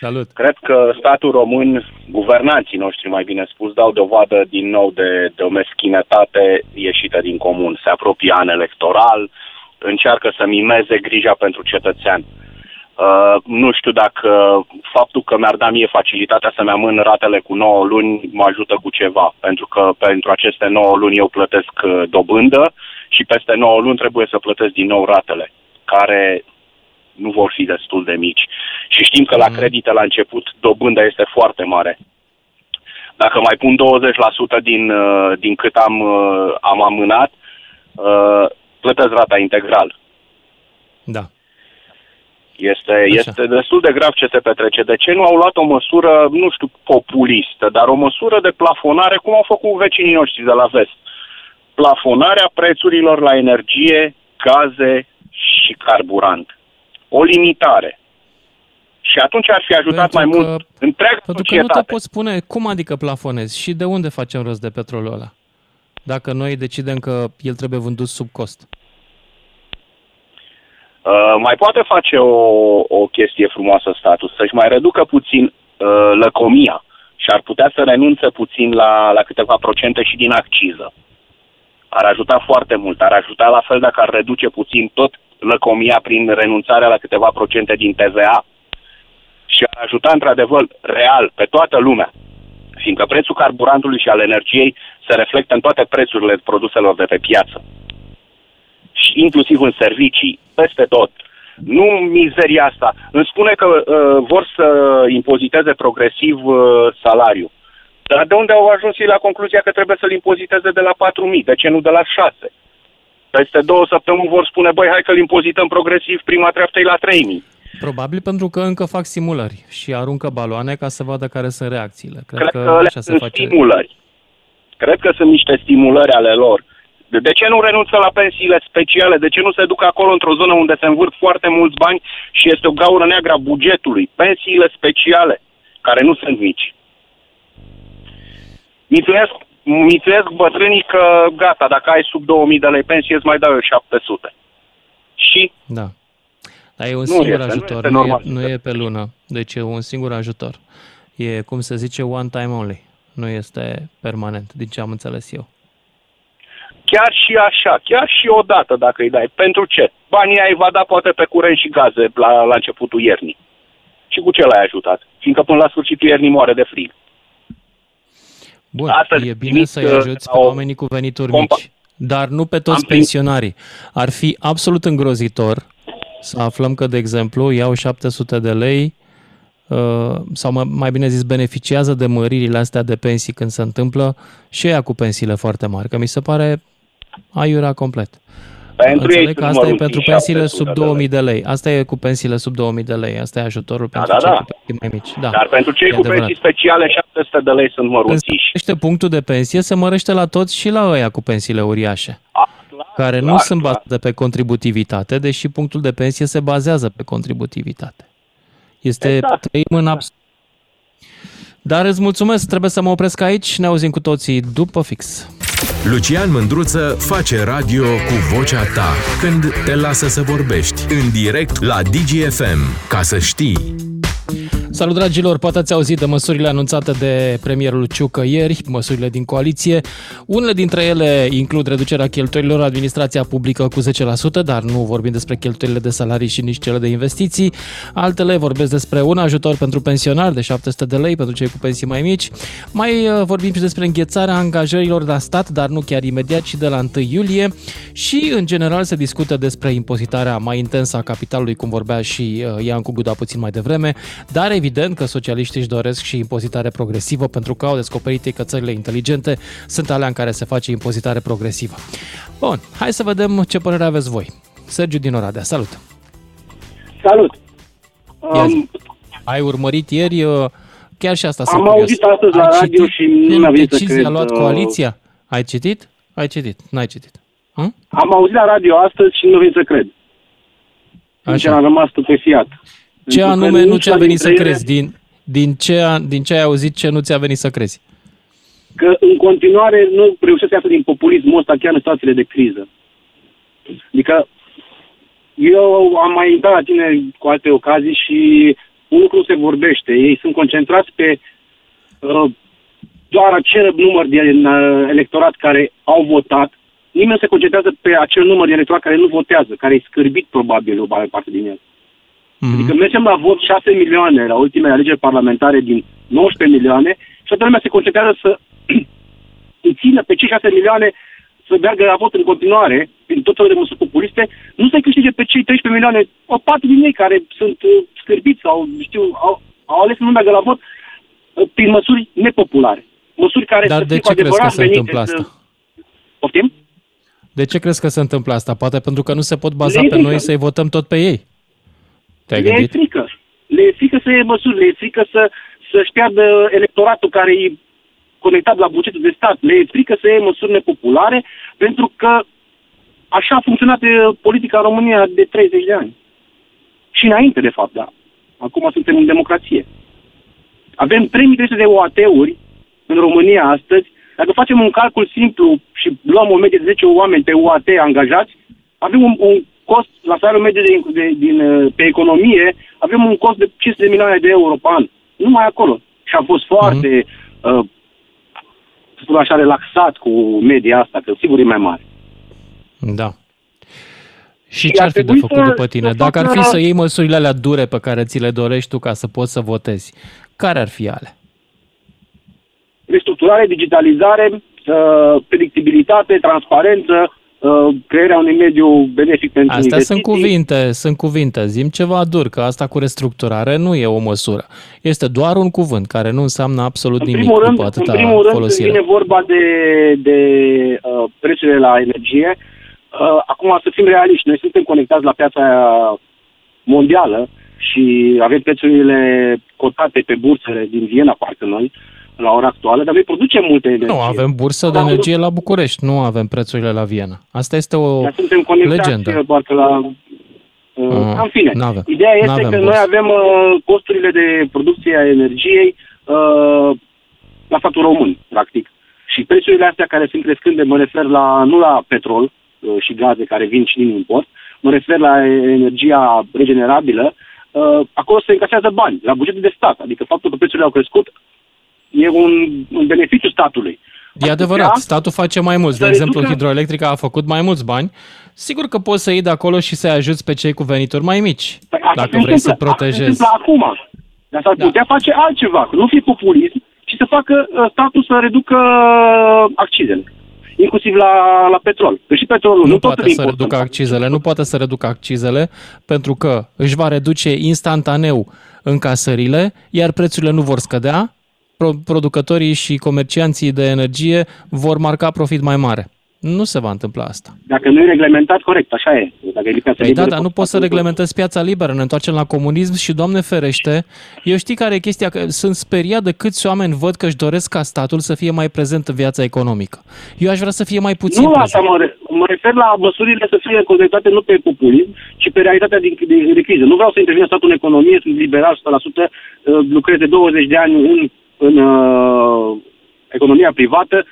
Salut! Cred că statul român, guvernanții noștri, mai bine spus, dau dovadă din nou de, de o meschinătate ieșită din comun. Se apropie an electoral, încearcă să mimeze grija pentru cetățean. Uh, nu știu dacă faptul că mi-ar da mie facilitatea să-mi amân ratele cu 9 luni mă ajută cu ceva, pentru că pentru aceste 9 luni eu plătesc uh, dobândă și peste 9 luni trebuie să plătesc din nou ratele, care nu vor fi destul de mici. Și știm că la mhm. credite la început dobânda este foarte mare. Dacă mai pun 20% din, uh, din cât am, uh, am amânat, uh, plătesc rata integral. Da. Este, este destul de grav ce se petrece. De ce nu au luat o măsură, nu știu, populistă, dar o măsură de plafonare, cum au făcut vecinii noștri de la vest? Plafonarea prețurilor la energie, gaze și carburant o limitare. Și atunci ar fi ajutat pentru mai că, mult întreaga Pentru societate. că nu te poți spune cum adică plafonezi și de unde facem rost de petrolul ăla? Dacă noi decidem că el trebuie vândut sub cost. Uh, mai poate face o, o chestie frumoasă statul, să-și mai reducă puțin uh, lăcomia și ar putea să renunțe puțin la, la câteva procente și din acciză. Ar ajuta foarte mult, ar ajuta la fel dacă ar reduce puțin tot lăcomia prin renunțarea la câteva procente din TVA și ar ajuta într-adevăr real pe toată lumea, fiindcă prețul carburantului și al energiei se reflectă în toate prețurile produselor de pe piață și inclusiv în servicii, peste tot. Nu mizeria asta. Îmi spune că uh, vor să impoziteze progresiv uh, salariul. Dar de unde au ajuns ei la concluzia că trebuie să-l impoziteze de la 4.000? De ce nu de la 6? Peste două săptămâni vor spune, băi, hai că-l impozităm progresiv, prima treaptă la 3000. Probabil pentru că încă fac simulări și aruncă baloane ca să vadă care sunt reacțiile. Cred, Cred că, că așa se se face. stimulări. Cred că sunt niște stimulări ale lor. De, de ce nu renunță la pensiile speciale? De ce nu se duc acolo într-o zonă unde se învârt foarte mulți bani și este o gaură neagră a bugetului? Pensiile speciale, care nu sunt mici. Mituiesc mituiesc bătrânii că gata, dacă ai sub 2000 de lei pensie, îți mai dau eu 700. Și? Da. Dar e un Nu singur este, nu ajutor, este nu, normal. e, nu e pe lună. Deci e un singur ajutor. E, cum se zice, one time only. Nu este permanent, din ce am înțeles eu. Chiar și așa, chiar și odată dacă îi dai. Pentru ce? Banii ai va da poate pe curent și gaze la, la începutul iernii. Și cu ce l-ai ajutat? Fiindcă până la sfârșitul iernii moare de frig. Bun, Astăzi e bine primit, să-i uh, ajuți pe o oamenii cu venituri compa- mici, dar nu pe toți Am primit- pensionarii. Ar fi absolut îngrozitor să aflăm că, de exemplu, iau 700 de lei uh, sau mai- mai bine zis, beneficiază de măririle astea de pensii când se întâmplă și ea cu pensiile foarte mari, că mi se pare aiurea complet. Pentru ei Înțeleg că sunt asta e mărunții, pentru pensiile 700 sub de lei. 2000 de lei. Asta e cu pensiile sub 2000 de lei. Asta e ajutorul pentru da, cei da. cu pensii mai mici. Da. Dar pentru cei e cu adevărat. pensii speciale, 700 de lei sunt Când mărunțiși. se mărește punctul de pensie, se mărește la toți și la ăia cu pensiile uriașe, Ah, clar, care nu clar, sunt clar. bazate pe contributivitate, deși punctul de pensie se bazează pe contributivitate. Este Exact. trăim în abs- Dar îți mulțumesc, trebuie să mă opresc aici, ne auzim cu toții după fix. Lucian Mândruță face radio cu vocea ta când te lasă să vorbești în direct la DGFM. Ca să știi. Salut dragilor, poate ați auzit de măsurile anunțate de premierul Ciucă ieri, măsurile din coaliție. Unele dintre ele includ reducerea cheltuielilor administrația publică cu 10%, dar nu vorbim despre cheltuielile de salarii și nici cele de investiții. Altele vorbesc despre un ajutor pentru pensionari de 700 de lei pentru cei cu pensii mai mici. Mai uh, vorbim și despre înghețarea angajărilor la stat, dar nu chiar imediat, ci de la 1 iulie. Și, în general, se discută despre impozitarea mai intensă a capitalului, cum vorbea și uh, Ian Guda puțin mai devreme, dar evident că socialiștii își doresc și impozitare progresivă pentru că au descoperit ei că țările inteligente sunt alea în care se face impozitare progresivă. Bun, hai să vedem ce părere aveți voi. Sergiu din Oradea, salut! Salut! Ia zi. Um, Ai urmărit ieri uh, chiar și asta sunt am curios. auzit astăzi la Ai radio citit și nu ce mi-a venit să decizie cred. a luat uh, coaliția? Ai citit? Ai citit? N-ai citit. Hm? Am auzit la radio astăzi și nu vin să cred. Deci Așa. am rămas stupefiat. Ce Pentru că anume nu nici ți-a una venit să dintre ele- crezi? Din, din, ce, a- din ce ai auzit, ce nu ți-a venit să crezi? Că în continuare nu reușesc să iasă din populismul ăsta chiar în situațiile de criză. Adică eu am mai intrat la tine cu alte ocazii și un lucru se vorbește. Ei sunt concentrați pe uh, doar acel număr de uh, electorat care au votat. Nimeni nu se concentrează pe acel număr de electorat care nu votează, care e scârbit probabil o mare parte din el. Mm-hmm. Adică mergem la vot 6 milioane la ultimele alegeri parlamentare din 19 milioane și toată lumea se concentrează să îi țină pe cei 6 milioane să meargă la vot în continuare, prin tot felul de măsuri populiste, nu să-i câștige pe cei 13 milioane, o parte din ei care sunt uh, scârbiți sau, știu, au, au ales să nu meargă la vot uh, prin măsuri nepopulare. Măsuri care Dar să de fie ce cu crezi că adevărat se venite întâmplă să- asta? Poftim? De ce crezi că se întâmplă asta? Poate pentru că nu se pot baza Le e pe frică. noi să-i votăm tot pe ei. Te-ai Le e gândit? frică. Le e frică să iei măsuri, le e frică să, să-și piardă electoratul care e conectat la bugetul de stat. Le e frică să iei măsuri nepopulare pentru că așa a funcționat e, politica în România de 30 de ani. Și înainte, de fapt, da. Acum suntem în democrație. Avem 3300 de OAT-uri în România astăzi. Dacă facem un calcul simplu și luăm o medie de 10 oameni pe UAT angajați, avem un, un cost la salariul mediu de, de, din, uh, pe economie, avem un cost de 500 de milioane de euro pe an. Numai acolo. Și am fost foarte, mm-hmm. uh, să spun așa, relaxat cu media asta, că sigur e mai mare. Da. Și Și ce ar ar fi de trebui făcut să- după tine? să Dacă ar fi facă- să iei măsurile alea dure pe care ți le dorești tu ca să poți să votezi, care ar fi ale? Restructurare, digitalizare, uh, predictibilitate, transparență, uh, crearea unui mediu benefic pentru Astea investiții. sunt cuvinte, sunt cuvinte. Zim ceva dur, că asta cu restructurare nu e o măsură. Este doar un cuvânt care nu înseamnă absolut În nimic primul rând, după în atâta primul rând când folosire. vine vorba de, de uh, prețurile la energie, uh, acum să fim realiști, noi suntem conectați la piața mondială și avem prețurile cotate pe bursele din Viena, parcă noi, la ora actuală, dar noi producem multe energie. Nu, avem bursă de Da, energie la București, nu avem prețurile la Viena. Asta este o Dar suntem conectați legendă. parcă la... Uh, Ah, în fine, n-avem. ideea este N-avem că bursă. noi avem uh, costurile de producție a energiei uh, la statul român, practic. Și prețurile astea care sunt crescânde, mă refer la, nu la petrol uh, și gaze care vin și din import, mă refer la energia regenerabilă, uh, acolo se încasează bani, la bugetul de stat. Adică faptul că prețurile au crescut e un, un beneficiu statului. E adevărat, putea statul face mai mulți. De să exemplu, reducă- hidroelectrica a făcut mai mulți bani. Sigur că poți să iei de acolo și să-i ajuți pe cei cu venituri mai mici, Păi asta dacă se vrei să întâmplă, asta se protejezi. întâmplă acum. Dar s-ar Da. putea face altceva, să nu fie populism, ci să facă uh, statul să reducă uh, accizele. Inclusiv la, la petrol. Că și petrolul Nu tot poate îl să importăm. reducă accizele, nu poate să reducă accizele pentru că își va reduce instantaneu încasările, iar prețurile nu vor scădea, pro- producătorii și comercianții de energie vor marca profit mai mare. Nu se va întâmpla asta. Dacă nu e reglementat, corect, așa e. Dacă e piața Păi da, liberă, dar nu poți să reglementezi piața liberă, ne întoarcem la comunism și, Doamne ferește, eu știi care e chestia, că sunt speriat de câți oameni văd că își doresc ca statul să fie mai prezent în viața economică. Eu aș vrea să fie mai puțin Nu la prezent. asta mă, re- mă refer la măsurile să fie conectate nu pe populism, ci pe realitatea din, de, de criză. Nu vreau să intervină statul în economie, sunt liberal 100%, uh, lucrez de 20 de ani în, în uh, economia privată,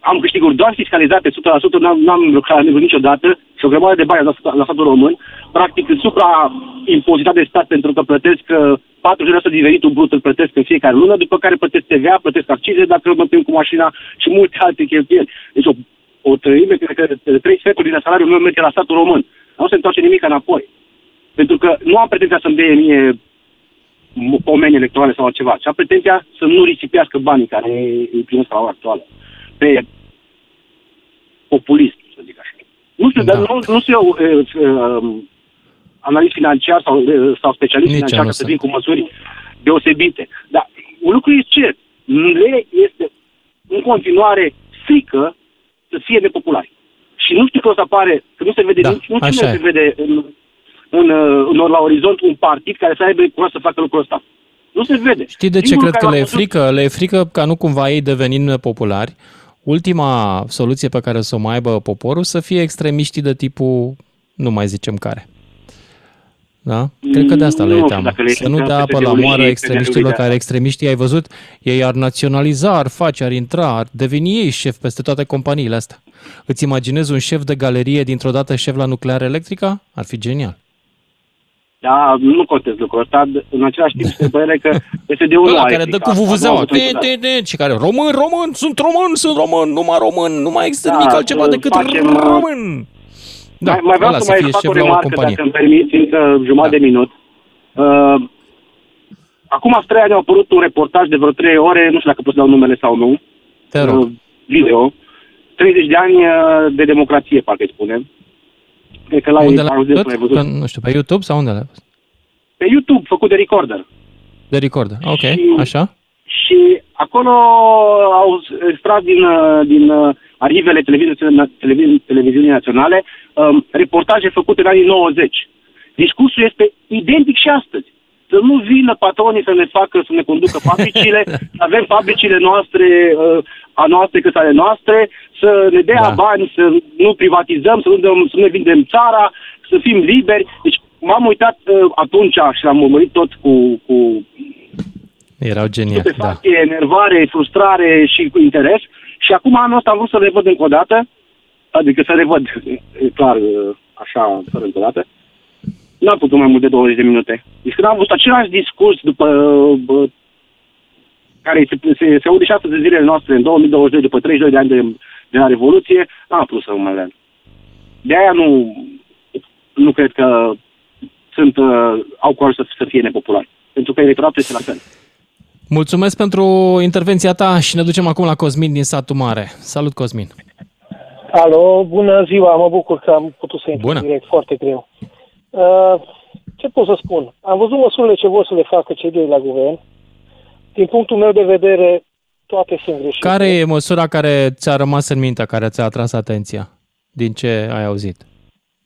am câștiguri doar fiscalizate 100%, n-am, n-am lucrat niciodată și o grămadă de bani la, la statul român. Practic, sunt supra-impozitat de stat pentru că plătesc uh, 40% din venitul brut îl plătesc în fiecare lună, după care plătesc TVA, plătesc accize dacă mă plimb cu mașina și multe alte cheltuieli. Deci o, o treime, cred că de trei sferturi din salariul meu merge la statul român. Nu se întoarce nimic înapoi. Pentru că nu am pretenția să-mi dea mie m- pomeni electorale sau altceva, ci am pretenția să nu risipească banii care îi primesc la ora actuală. Pe populism, să zic așa. Nu știu, Da. dar nu, nu sunt eu uh, uh, analist financiar sau, uh, sau specialist Nici eu financiar nu ca să sunt. vin cu măsuri deosebite. Dar un lucru e cert. Le este în continuare frică să fie nepopulari. Și nu știu că o să apare, că nu se vede Da, nici, nu așa știu e. se vede în, în, uh, în, la orizont un partid care să aibă curaj să facă lucrul ăsta. Nu se vede. Știi de ce Singurul cred că care le e l-a văzut- frică? Le e frică ca nu cumva ei devenind nepopulari. Ultima soluție pe care să o mai aibă poporul să fie extremiștii de tipul, nu mai zicem care. Da? Cred că de asta Nu le e știu teamă. dacă le Să nu este dea teamă apă de la teorie, moară de extremiștilor teorie de care extremiștii, ai văzut, ei ar naționaliza, ar face, ar intra, ar deveni ei șef peste toate companiile astea. Îți imaginezi un șef de galerie dintr-o dată șef la nuclear electrica? Ar fi genial. Da, nu contez lucrul ăsta. În același timp se pare că este de unul Ăla care dă cu vuvuzeaua. De, de, de, și care român, român, sunt român, sunt român, numai român, nu mai există Da, nimic altceva să decât facem, uh, român. Da, mai, mai vreau ăla să mai fie fac șef o la remarcă, companie. dacă îmi permiți, încă jumătate de minut. Uh, acum trei ani a apărut un reportaj de vreo trei ore, nu știu dacă pot să dau numele sau nu, Te rog. uh, video, 30 de ani uh, de democrație, parcă îi spunem. Cred că la Unde ei l-ai auzit, văzut? l-ai văzut. Pe, nu știu, pe YouTube sau unde l-ai văzut? Pe YouTube, făcut de Recorder. De record. Ok, Și- așa. Și acolo au extras din, uh, din uh, arhivele televiziunii, televiziunii, televiziunii naționale um, reportaje făcute în anii 90. Discursul este identic și astăzi. Să nu vină patronii să ne facă, să ne conducă fabricile, să avem fabricile noastre, uh, a noastre cât ale noastre, să ne dea Da. da. bani, să nu privatizăm, să nu, dăm, să nu ne vindem țara, să fim liberi. Deci m-am uitat uh, atunci și l-am urmărit tot cu, cu Erau geniali, da. stupefacție, enervare, frustrare și cu interes. Și acum anul ăsta am vrut să le văd încă o dată, adică să le văd, e clar, așa, fără încă o dată. N-am putut mai mult de 20 de minute. Deci când am văzut același discurs după bă, care se, se, se aude și astăzi de zilele noastre, în 2022, după 32 de ani de, de la Revoluție, n-am putut să mă leag. De aia nu, nu cred că sunt, uh, au curaj să, să fie nepopulari. Pentru că electoratul este la fel. Mulțumesc pentru intervenția ta și ne ducem acum la Cosmin din satul mare. Salut, Cosmin. Alo, bună ziua, mă bucur că am putut să intru Bună. direct, foarte greu. Uh, ce pot să spun? Am văzut măsurile ce vor să le facă cei doi la guvern. Din punctul meu de vedere, toate sunt greșite. Care e măsura care ți-a rămas în minte, care ți-a atras atenția? Din ce ai auzit?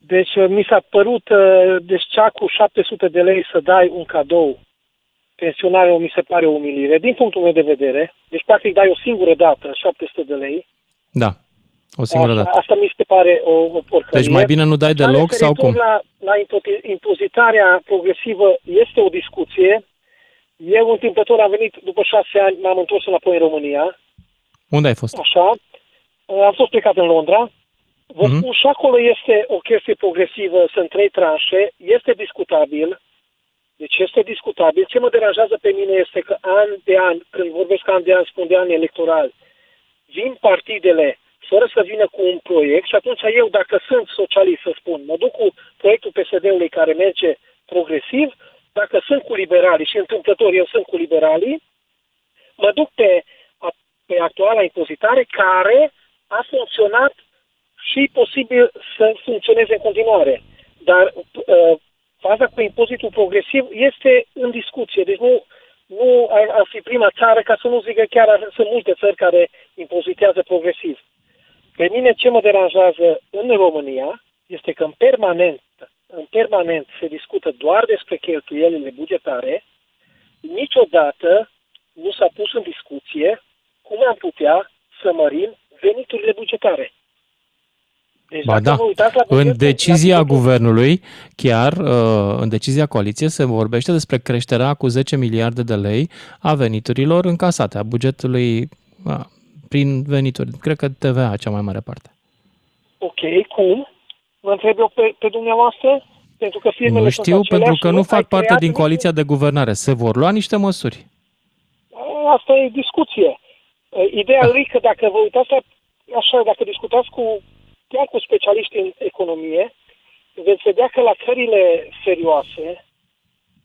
Deci uh, mi s-a părut, uh, deci cea cu 700 de lei să dai un cadou pensionarilor mi se pare o umilire. Din punctul meu de vedere, deci practic dai o singură dată 700 de lei. Da, o singură asta, dată. asta mi se pare o, o porcărie. Deci mai bine nu dai Dar deloc sau referitor cum? La, la impo- impozitarea progresivă este o discuție. Eu întâmplător am venit după șase ani, m-am întors înapoi în România, Unde ai fost? așa. Am fost plecat în Londra. Vă Mhm. spun, și acolo este o chestie progresivă, sunt trei tranșe, este discutabil, deci este discutabil. Ce mă deranjează pe mine este că an de an, când vorbesc an de an, spun de an electoral, vin partidele fără să vină cu un proiect și atunci eu, dacă sunt socialist, să spun, mă duc cu proiectul PSD-ului care merge progresiv, dacă sunt cu liberalii și întâmplător eu sunt cu liberalii, mă duc pe, pe actuala impozitare care a funcționat și posibil să funcționeze în continuare. Dar uh, faza cu impozitul progresiv este în discuție. Deci nu, nu ar, ar fi prima țară, ca să nu zic că chiar ar, sunt multe țări care impozitează progresiv. Pe mine ce mă deranjează în România este că în permanent, în permanent se discută doar despre cheltuielile bugetare, niciodată nu s-a pus în discuție cum am putea să mărim veniturile bugetare. Deci Ba dacă da, vă uitați la în bugetul- decizia la bugetul- guvernului, chiar uh, în decizia coaliției, se vorbește despre creșterea cu 10 miliarde de lei a veniturilor încasate, a bugetului a, prin venituri. Cred că TVA cea mai mare parte. Ok, cum? Vă întreb eu pe, pe dumneavoastră? Pentru că firmele Nu sunt știu, aceleași, pentru că nu ai fac parte creat din niște- coaliția de guvernare. Se vor lua niște măsuri. Asta e discuție. Ideea lui că dacă vă uitați la, așa, dacă discutați cu, chiar cu specialiști în economie, veți vedea că la țările serioase,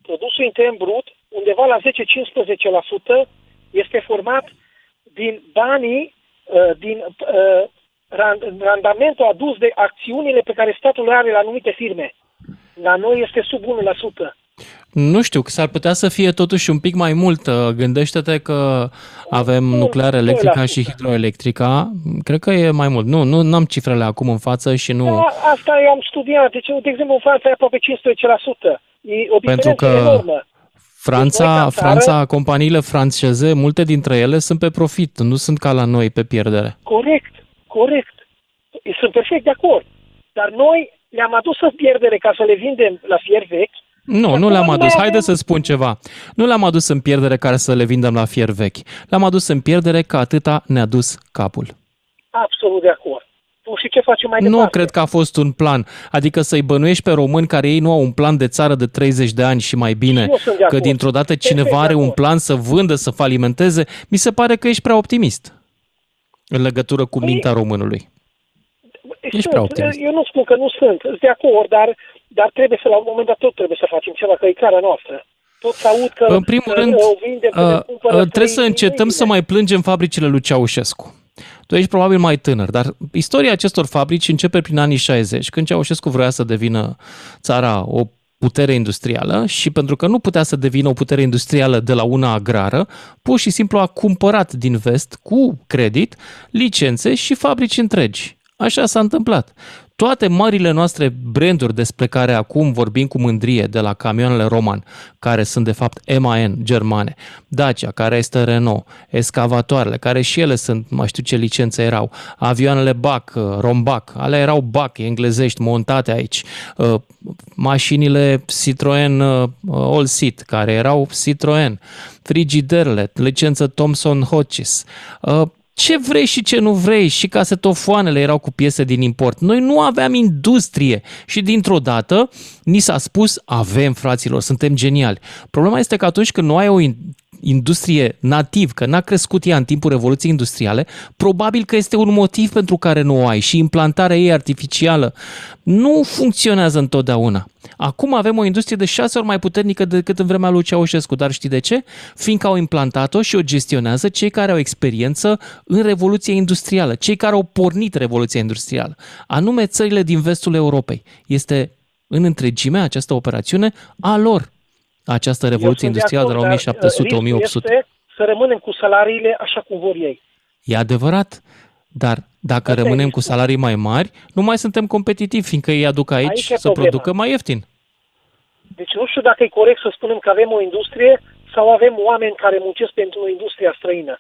produsul intern brut, undeva la 10-15% este format din banii, uh, din uh, ran- randamentul adus de acțiunile pe care statul le are la anumite firme. La noi este sub 1%. Nu știu, că s-ar putea să fie totuși un pic mai mult. Uh, Gândește-te că avem nuclear electrica și hidroelectrica. Cred că e mai mult. Nu, nu am cifrele acum în față și nu... Da, asta eu am studiat. Deci, de exemplu, în Franța e aproape 15%. E o diferență Pentru că enormă. Franța, Deci noi ca țară- Franța, companiile franceze, multe dintre ele sunt pe profit, nu sunt ca la noi pe pierdere. Corect, corect. Sunt perfect de acord. Dar noi le-am adus în pierdere ca să le vindem la fier vechi. Nu, acum nu le-am nu mai adus. avem- Haide să spun ceva. Nu le-am adus în pierdere care să le vindem la fier vechi. Le-am adus în pierdere că atâta ne-a dus capul. Absolut de acord. Tu și ce facem mai Nu departe? cred că a fost un plan. Adică să-i bănuiești pe români care ei nu au un plan de țară de 30 de ani și mai bine, Și eu sunt de că acord. dintr-o dată Perfect cineva de are un acord. plan să vândă, să falimenteze, mi se pare că ești prea optimist în legătură cu Păi, mintea românului. Ești Sunt, prea optimist. Eu nu spun că nu sunt, sunt de acord, dar, dar trebuie să, la un moment dat, tot trebuie să facem ceva, că e cara noastră. Tot să aud că În primul că rând, o vindem, că ne uh, cumpără uh, trebuie să străinii, încetăm nu să bine. mai plângem fabricile lui Ceaușescu. Tu ești probabil mai tânăr, dar istoria acestor fabrici începe prin anii 60, când Ceaușescu vrea să devină țara o putere industrială și pentru că nu putea să devină o putere industrială de la una agrară, pur și simplu a cumpărat din vest cu credit licențe și fabrici întregi. Așa s-a întâmplat. Toate marile noastre branduri despre care acum vorbim cu mândrie, de la camioanele Roman, care sunt de fapt MAN germane, Dacia, care este Renault, escavatoarele, care și ele sunt, mai știu ce licențe erau, avioanele BAC, uh, Rombac, alea erau BAC, englezești, montate aici, uh, mașinile Citroen uh, All Seat, care erau Citroen, frigiderele, licență Thomson Hodges, uh, ce vrei și ce nu vrei și casetofoanele erau cu piese din import. Noi nu aveam industrie și dintr-o dată ni s-a spus avem fraților, suntem geniali. Problema este că atunci când nu ai o in- industrie nativ, că n-a crescut ea în timpul Revoluției Industriale, probabil că este un motiv pentru care nu o ai și implantarea ei artificială nu funcționează întotdeauna. Acum avem o industrie de șase ori mai puternică decât în vremea lui Ceaușescu, dar știi de ce? Fiindcă au implantat-o și o gestionează cei care au experiență în Revoluția Industrială, cei care au pornit Revoluția Industrială, anume țările din vestul Europei. Este în întregime această operațiune a lor, această Revoluție Eu sunt Industrială de la acord, dar, uh, 1700-1800. riscul Este să rămânem cu salariile așa cum vor ei. E adevărat, dar dacă Asta e rămânem cu riscul. salarii mai mari, nu mai suntem competitivi, fiindcă ei aduc aici, Aici e să problema. producă mai ieftin. Deci nu știu dacă e corect să spunem că avem o industrie sau avem oameni care muncesc pentru o industrie străină.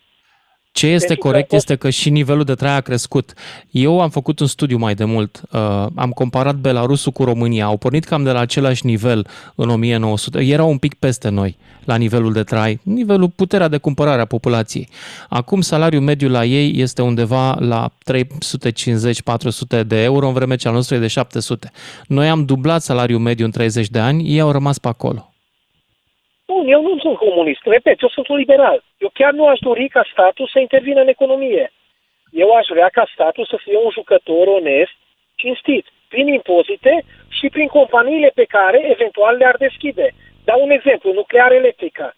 Ce este Pentru că corect a fost- este că și nivelul de trai a crescut. Eu am făcut un studiu mai de mult, uh, am comparat Belarusul cu România, au pornit cam de la același nivel în 1900, erau un pic peste noi la nivelul de trai, nivelul puterea de cumpărare a populației. Acum salariul mediu la ei este undeva la 350-400 de euro, în vreme ce al nostru e de 700. Noi am dublat salariul mediu în 30 de ani, ei au rămas pe acolo. Bun, eu nu sunt comunist. Repet, eu sunt un liberal. Eu chiar nu aș dori ca statul să intervină în economie. Eu aș vrea ca statul să fie un jucător onest, cinstit, prin impozite și prin companiile pe care eventual le-ar deschide. Dau un exemplu, nuclear electrică.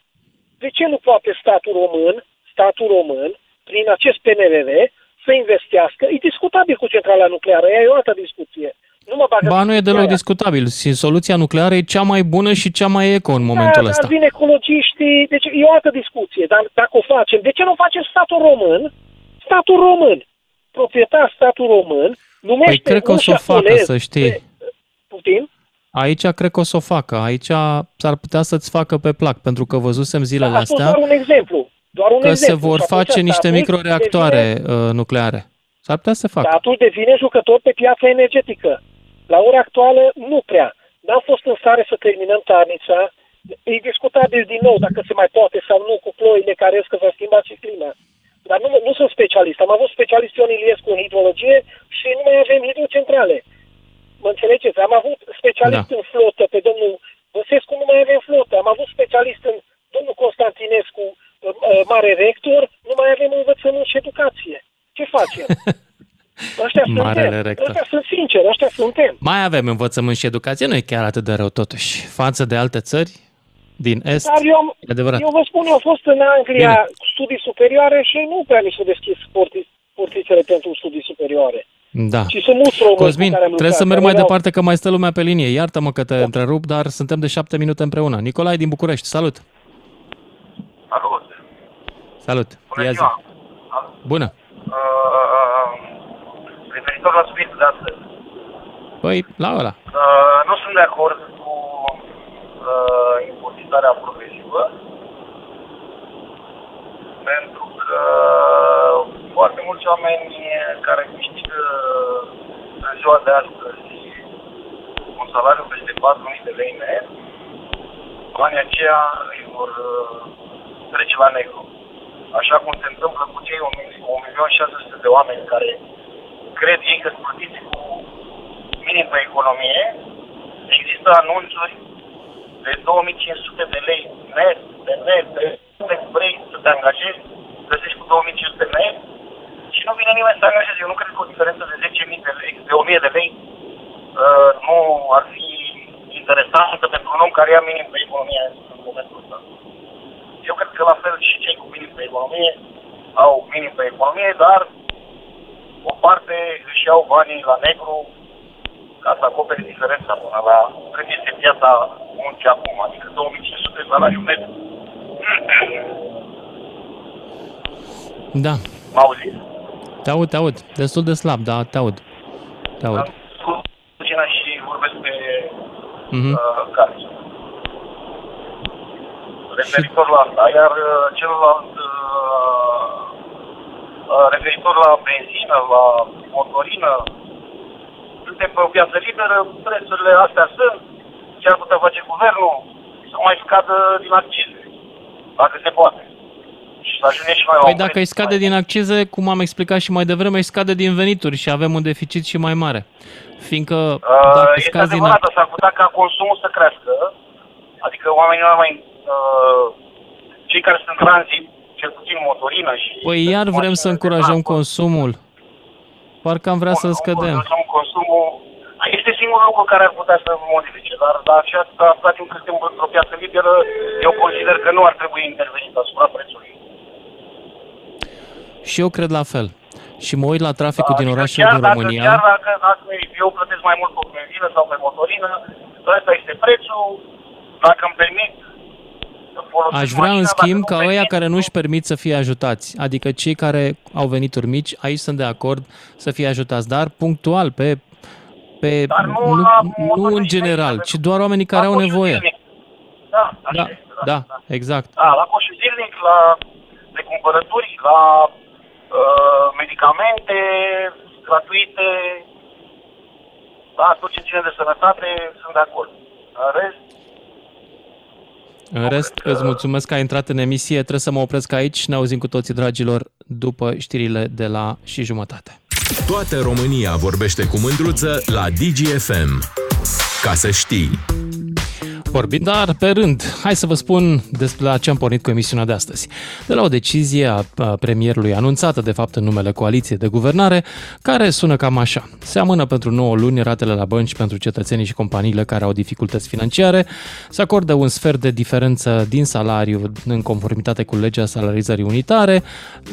De ce nu poate statul român, statul român, prin acest PNRR, să investească? E discutabil cu centrala nucleară, ea e o altă discuție. Nu mă bagă Ba, nu e deloc aia. discutabil. Și Soluția nucleară e cea mai bună și cea mai eco în momentul da, ăsta. Dar vin ecologiștii, deci e o altă discuție. Dar dacă o facem, de ce nu face statul român? Statul român, proprietar statul român, numește Păi cred că o un să o facă, șaponez să știi. pe- Putin? Aici cred că o să o facă. Aici s-ar putea să-ți facă pe plac, pentru că văzusem zilele Da, a fost astea doar un exemplu. Doar un că se exemplu. vor Și atunci face niște statul microreactoare devine- uh, nucleare. S-ar putea să se facă. Statul devine jucător pe piața energetică. La ora actuală, nu prea. N-am fost în stare să terminăm tarnița. E discutabil din nou dacă se mai poate sau nu cu ploile care ies că va schimba și clima. Dar nu, nu sunt specialist. Am avut specialist Ion Iliescu în hidrologie și nu mai avem hidrocentrale. Mă înțelegeți? Am avut specialist Da. în flotă pe domnul Băsescu, nu mai avem flotă. Am avut specialist în domnul Constantinescu, uh, uh, mare rector, nu mai avem învățământ și educație. Ce facem? Ăștia Marele suntem. rector. Ăștia sunt sinceri, ăștia suntem. Mai avem învățământ și educație, nu e chiar atât de rău totuși. Față de alte țări din Est, Dar eu, am, e adevărat. eu vă spun, eu am fost în Anglia Bine. studii superioare și nu prea mi s-au deschis porti, portițele pentru studii superioare. Da. Și sunt mulți români Cosmin, cu care am trebuie lucrat, să merg care mai erau- departe că mai stă lumea pe linie. Iartă-mă că te întrerup, dar suntem de șapte minute împreună. Nicolae din București, salut! Salut! Salut! Bună Ia zi. ziua! Bună! Uh, referitor la subiectul de astăzi, Păi, la ăla. uh, nu sunt de acord cu uh, impozitarea progresivă, pentru că foarte mulți oameni care câștigă în ziua de astăzi un salariu peste 4.000 de lei net, banii aceia îi vor uh, trece la negru. Așa cum se întâmplă cu cei 1.600.000 de oameni care cred ei că sunt plătiți cu minim pe economie. Există anunțuri de 2500 de lei net, de net, de unde vrei să te angajezi, găsești cu 2500 net și nu vine nimeni să te angajeze. Eu nu cred că o diferență de 10.000 de lei, de 1000 de lei, uh, nu ar fi interesantă pentru un om care ia minim pe economie în momentul ăsta. Eu cred că la fel și cei cu minim pe economie au minim pe economie, dar o parte își iau banii la negru ca să acopere diferența până la cât este piața muncii acum, adică 2500 de salariu net. Da. M auzi? Te aud, te aud. Destul de slab, da, te aud. Te aud. Puțină și vorbesc pe Mhm. uh, carte. Referitor la asta, iar uh, celălalt uh, uh, referitor la benzină, la motorină, suntem pe o piață liberă, prețurile astea sunt, ce ar putea face guvernul, să mai scadă din accize, dacă se poate. Și să ajungem și mai la Păi un dacă preț îi scade din accize, cum am explicat și mai devreme, îi scade din venituri și avem un deficit și mai mare. Fiindcă Uh, dacă este scazi din adevărat, dar s-ar putea ca consumul să crească, adică oamenii nu ar mai... Uh, cei care sunt în tranzit, cel puțin motorină și... Păi iar vrem să încurajăm consumul. Parcă am vrea să scădem. Consum, consumul este singurul lucru care ar putea să modifice, dar, dar așa, atâta timp cât suntem într-o piață liberă, eu consider că nu ar trebui intervenit asupra prețului. Și eu cred la fel. Și mă uit la traficul din orașele Chiar din dacă, România. chiar dacă, dacă eu plătesc mai mult pe benzină sau pe motorină, ăsta este prețul, dacă îmi permit să folosesc Aș vrea, în mașina, schimb, dacă ca nu ăia permit, care nu-și permit să fie ajutați, adică cei care au venituri mici, aici sunt de acord să fie ajutați, dar punctual, pe, pe nu nu, la nu în general, ci doar oamenii care au coșul nevoie. zilnic. Da, așa Da, este, da, exact. Da, la coșul zilnic, la de cumpărături, la uh, medicamente gratuite, da, tot ce ține de sănătate, sunt de acord. În rest, În rest, îți mulțumesc că ai intrat în emisie, trebuie să mă opresc aici, ne auzim cu toții, dragilor, după știrile de la și jumătate. Toată România vorbește cu mândruță la DGFM. Ca să știi. Vorbim, dar pe rând, hai să vă spun despre la ce am pornit cu emisiunea de astăzi. De la o decizie a a premierului anunțată, de fapt, în numele coaliției de guvernare, care sună cam așa. Se amână pentru 9 luni ratele la bănci pentru cetățenii și companiile care au dificultăți financiare, se acordă un sfert de diferență din salariu în conformitate cu legea salarizării unitare,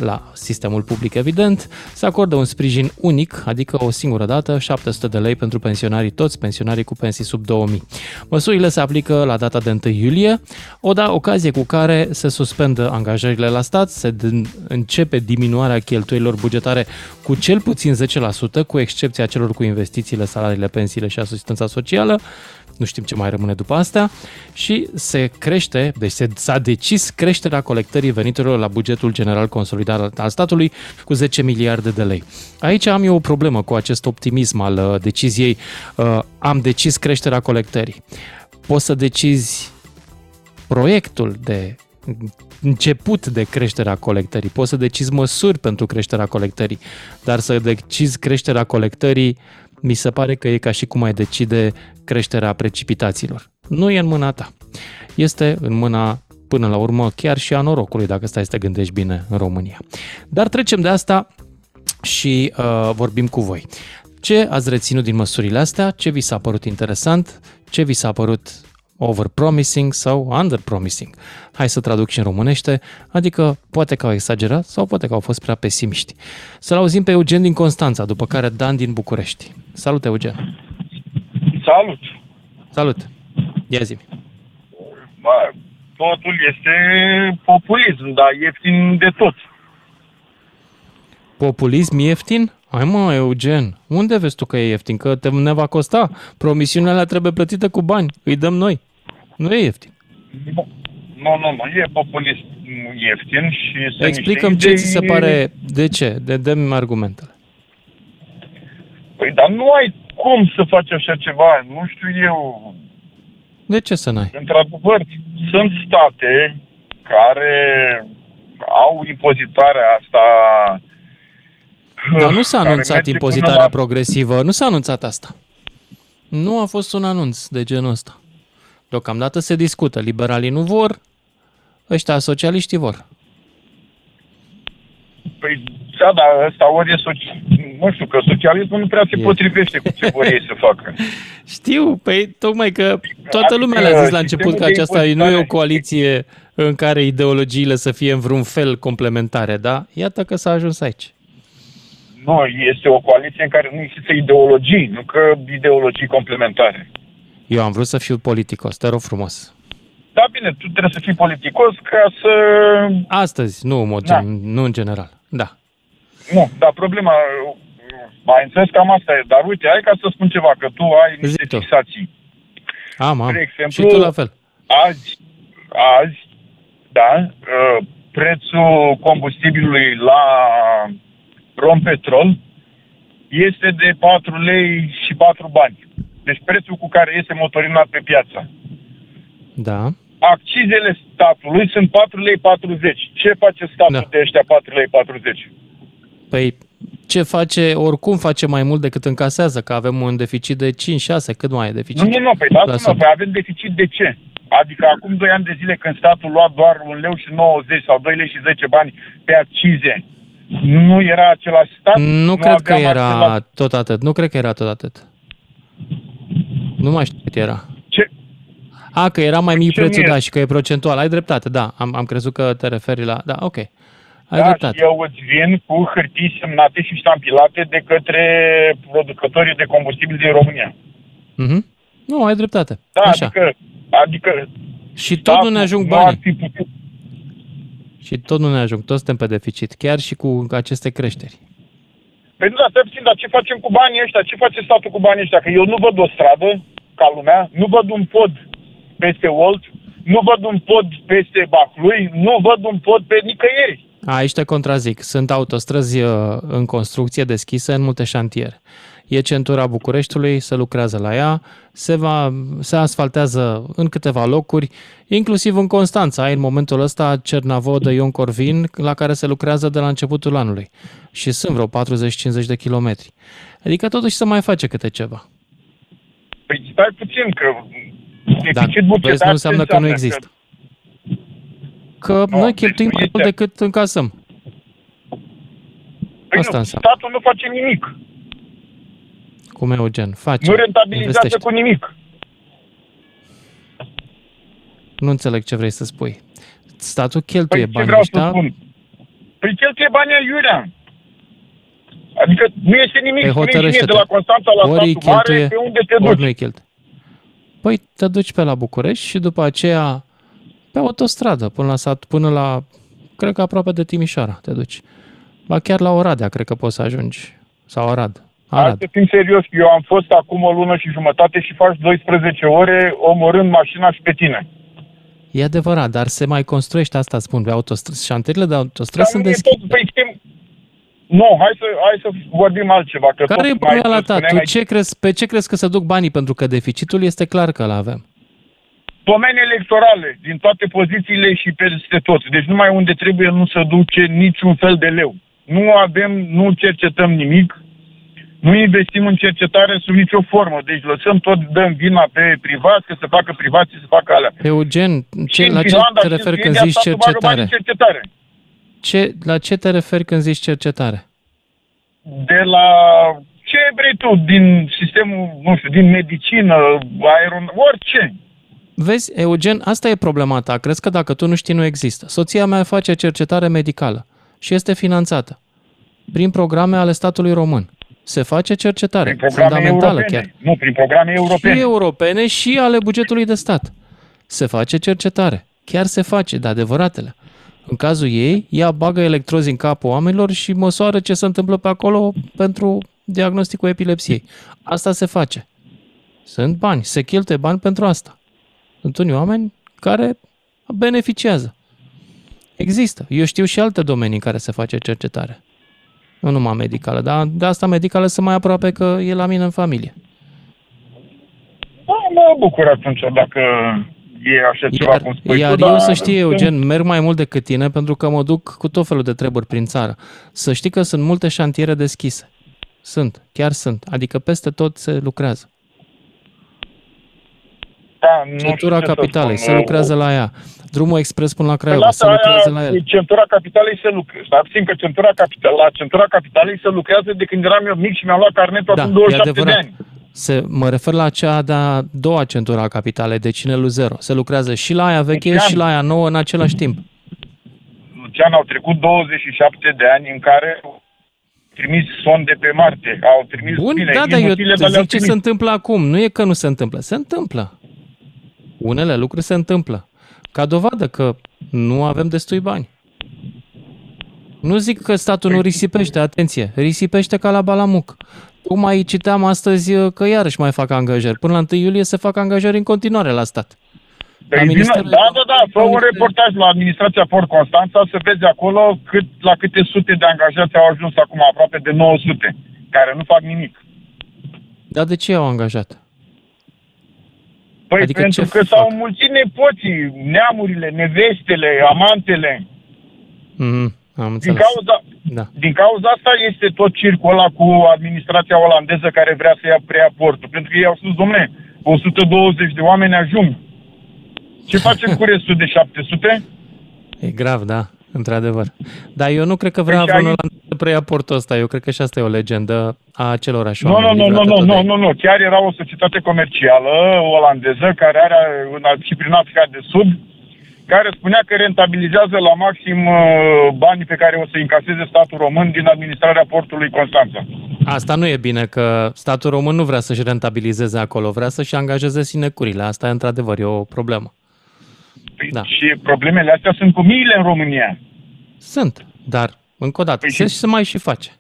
la sistemul public evident, se acordă un sprijin unic, adică o singură dată, 700 de lei pentru pensionarii, toți pensionarii cu pensii sub 2000. Măsurile se aplică la data de 1 iulie, o da ocazie cu care se suspendă angajările la stat, se d- începe diminuarea cheltuielor bugetare cu cel puțin 10%, cu excepția celor cu investițiile, salariile, pensiile și asistența socială, nu știm ce mai rămâne după asta, și se crește, deci se, s-a decis creșterea colectării veniturilor la bugetul general consolidat al statului cu 10 miliarde de lei. Aici am eu o problemă cu acest optimism al uh, deciziei. Uh, am decis creșterea colectării. Poți să decizi proiectul de început de creșterea colectării, poți să decizi măsuri pentru creșterea colectării, dar să decizi creșterea colectării, mi se pare că e ca și cum ai decide creșterea precipitațiilor. Nu e în mâna ta. Este în mâna, până la urmă, chiar și a norocului, dacă stai să te gândești bine în România. Dar trecem de asta și uh, vorbim cu voi. Ce ați reținut din măsurile astea? Ce vi s-a părut interesant? Ce vi s-a părut overpromising sau underpromising? Hai să traduc și în românește, adică poate că au exagerat sau poate că au fost prea pesimiști. Să-l auzim pe Eugen din Constanța, după care Dan din București. Salut, Eugen! Salut! Salut! Ia zi Bă, totul este populism, dar ieftin de tot. Populism ieftin? Hai mă, Eugen, unde vezi tu că e ieftin? Că te ne va costa. Promisiunile alea trebuie plătite cu bani. Îi dăm noi. Nu e ieftin. Nu, nu, nu, e populism ieftin și... sunt Explicăm niște ce ți se idei- pare, de ce, de dăm argumentele. Păi, dar nu ai cum să faci așa ceva, nu știu eu. De ce să n-ai? Într-adevăr, sunt state care au impozitarea asta Dar nu s-a care anunțat merge impozitarea până la- progresivă, nu s-a anunțat asta. Nu a fost un anunț de genul ăsta. Deocamdată se discută. Liberalii nu vor, ăștia socialiștii vor. Păi, da, dar ăsta ori e soci... Nu știu, că socialismul nu prea se E. potrivește cu ce vor ei să facă. Știu, păi tocmai că toată Adică lumea le-a zis la început că sistemul de aceasta nu e o impozitare- coaliție în care ideologiile să fie în vreun fel complementare, da? Iată că s-a ajuns aici. Nu, este o coaliție în care nu există ideologii, nu că ideologii complementare. Eu am vrut să fiu politicos, te rog frumos. Da, bine, tu trebuie să fii politicos ca să... Astăzi, nu în mod Da. gen, nu în general. Da. Nu, dar problema... Mai înțeles cam asta e, dar uite, hai ca să spun ceva, că tu ai niște Zi tu. fixații. Am, am. Spre exemplu, Și tu la fel. Azi, azi, da, uh, prețul combustibilului la Rompetrol este de 4 lei și 4 bani. Deci prețul cu care este motorinat pe piață. Da. Accizele statului sunt 4 lei 40. Ce face statul Da. de ăștia 4 lei 40? Păi ce face, oricum face mai mult decât încasează, că avem un deficit de 5-6, cât mai e deficit? Nu, nu, nu, păi da, La nu, sub. păi avem deficit de ce? Adică acum 2 ani de zile când statul lua doar 1 leu și 90 sau 2 lei și 10 bani pe accize, nu era același stat? Nu cred că aveam era același- tot atât. Nu cred că era tot atât. Nu mai știu cât era. Ce? A, că era mai mic Ce prețul, mie? da, și că e procentual. Ai dreptate, da. Am, am crezut că te referi la... Da, ok. Ai da, dreptate. și eu îți vin cu hârtii semnate și ștampilate de către producătorii de combustibil din România. Mhm. Nu, ai dreptate. Da, Așa. adică, adică Și tot nu ne ajung nu ar banii. fi putut. Și tot nu ne ajung. Toți suntem pe deficit. Chiar și cu aceste creșteri. Păi nu, dar stai puțin, dar ce facem cu banii ăștia? Ce face statul cu banii ăștia? Că eu nu văd o stradă, ca lumea, nu văd un pod peste Olt, nu văd un pod peste Baclui, nu văd un pod pe nicăieri. Aici te contrazic. Sunt autostrăzi uh, în construcție deschise în multe șantiere. E centura Bucureștiului, se lucrează la ea, se, va, se asfaltează în câteva locuri, inclusiv în Constanța. Ai în momentul ăsta Cernavodă, Ion Corvin, la care se lucrează de la începutul anului. Și sunt vreo 40-50 de kilometri. Adică totuși se mai face câte ceva. Păi stai puțin, că Dar deficit bugetar vezi, nu înseamnă ce că nu există. Că Nu, noi deci cheltuim nu mai mult este- decât încasăm. Păi Asta nu, înseamnă. statul nu face nimic. Cum Eugen, face. nu rentabilizează investește. cu nimic. Nu înțeleg ce vrei să spui. Statul cheltuie Păi ce banii vreau să ăștia, spun? Păi cheltuie banii aiurea. Adică nu este nimic. Păi Spune-mi și mie hotărăște-te. de la Constanța la ori îi statul mare, cheltuie, pe unde te ori duci? nu îi cheltuie. Păi te duci pe la București și după aceea pe autostradă până la sat, până la, cred că aproape de Timișoara te duci. Ba chiar la Oradea, cred că poți să ajungi. Sau Arad. Hai Arad. să fim serios, eu am fost acum o lună și jumătate și faci 12 ore omorând mașina și pe tine. E adevărat, dar se mai construiește asta, spun, pe autostrăzi. Șantierile de autostrăzi sunt Dar nu e deschise. tot, păi știm... Nu, hai să, hai să vorbim altceva. Că Care tot e mai problema ta? spuneai Tu aici. ce crezi, pe ce crezi că se duc banii? Pentru că deficitul este clar că îl avem. Domeni electorale, din toate pozițiile și peste tot. Deci numai unde trebuie nu se duce niciun fel de leu. Nu avem, nu cercetăm nimic, nu investim în cercetare sub nicio formă. Deci lăsăm tot, dăm vina pe privați, că se facă privații, să facă alea. Eugen, ce, Și în la ce Finlanda te și în referi când Suedia zici statul bagă bani în cercetare? cercetare. Ce, la ce te referi când zici cercetare? De la ce vrei tu, din sistemul, nu știu, din medicină, aeron, orice. Vezi, Eugen, asta e problema ta. Crezi că dacă tu nu știi, nu există. Soția mea face cercetare medicală și este finanțată prin programe ale statului român. Se face cercetare Prin programe fundamentală europene. chiar. Nu, prin programe europene. Și europene și ale bugetului de stat. Se face cercetare. Chiar se face, de adevăratele. În cazul ei, ea bagă electrozi în capul oamenilor și măsoară ce se întâmplă pe acolo pentru diagnosticul epilepsiei. Asta se face. Sunt bani, se cheltuie bani pentru asta. Sunt unii oameni care beneficiază. Există. Eu știu și alte domenii în care se face cercetare. Nu numai medicală, dar de asta medicală sunt mai aproape că e la mine în familie. Da, mă bucur atunci dacă e așa ceva Iar, cum spui iar tu, eu dar să știi, sunt- Eugen, merg mai mult decât tine pentru că mă duc cu tot felul de treburi prin țară. Să știi că sunt multe șantiere deschise. Sunt, chiar sunt. Adică peste tot se lucrează. Da, nu știu Centura ce să capitalei, spun. se lucrează la ea. Drumul expres până la Păi Craiova, se lasă lucrează aia, la el. Centura capitalei se lucrează. Să abțin că centura capital, la centura capitalei se lucrează de când eram eu mic și mi-am luat carnetul Da, acum e 27 de adevărat. ani. Se, mă refer la cea de-a doua centură a capitalei, de Cinelu Zero. Se lucrează și la aia veche Lucian. și la aia nouă în același timp. Lucian, au trecut 27 de ani în care au trimis sonde pe Marte. Au trimis Bun, bine, da, dar eu inutile, te dar le-au zic ce trimis. se întâmplă acum. Nu e că nu se întâmplă. Se întâmplă. Unele lucruri se întâmplă. Ca dovadă că nu avem destui bani. Nu zic că statul Păi- nu risipește, atenție, risipește ca la Balamuc. Tocmai citeam astăzi uh, că iarăși mai fac angajări. Până la 1 iulie se fac angajări în continuare la stat. Păi La vină, Ministerul da, da, da, fă un reportaj la administrația Port Constanța să vezi acolo cât, la câte sute de angajați au ajuns acum, aproape de 900, care nu fac nimic. Dar de ce au angajat? Păi Adică pentru ce că s-au mulțit nepoții, neamurile, nevestele, amantele. Mm, am Din înțeles. cauza, Da. din cauza asta este tot circul ăla cu administrația olandeză care vrea să ia preia portul. Pentru că ei au spus, domne, 120 de oameni ajung. Ce facem cu restul de 700? E grav, da, într-adevăr. Dar eu nu cred că vrea Deci vreunul aici- la să preia portul ăsta. Eu cred că și asta e o legendă a acelorași Nu, nu, oameni. nu, nu, livrată nu, tot de nu, ei. nu, nu. Chiar era o societate comercială olandeză care are în, și prin Africa de Sud, care spunea că rentabilizează la maxim uh, banii pe care o să încaseze statul român din administrarea portului Constanța. Asta nu e bine, că statul român nu vrea să-și rentabilizeze acolo, vrea să-și angajeze sinecurile. Asta e într-adevăr e o problemă. Da. Și problemele astea sunt cu miile în România. Sunt, dar, încă o dată, Păi se, și- se mai și face.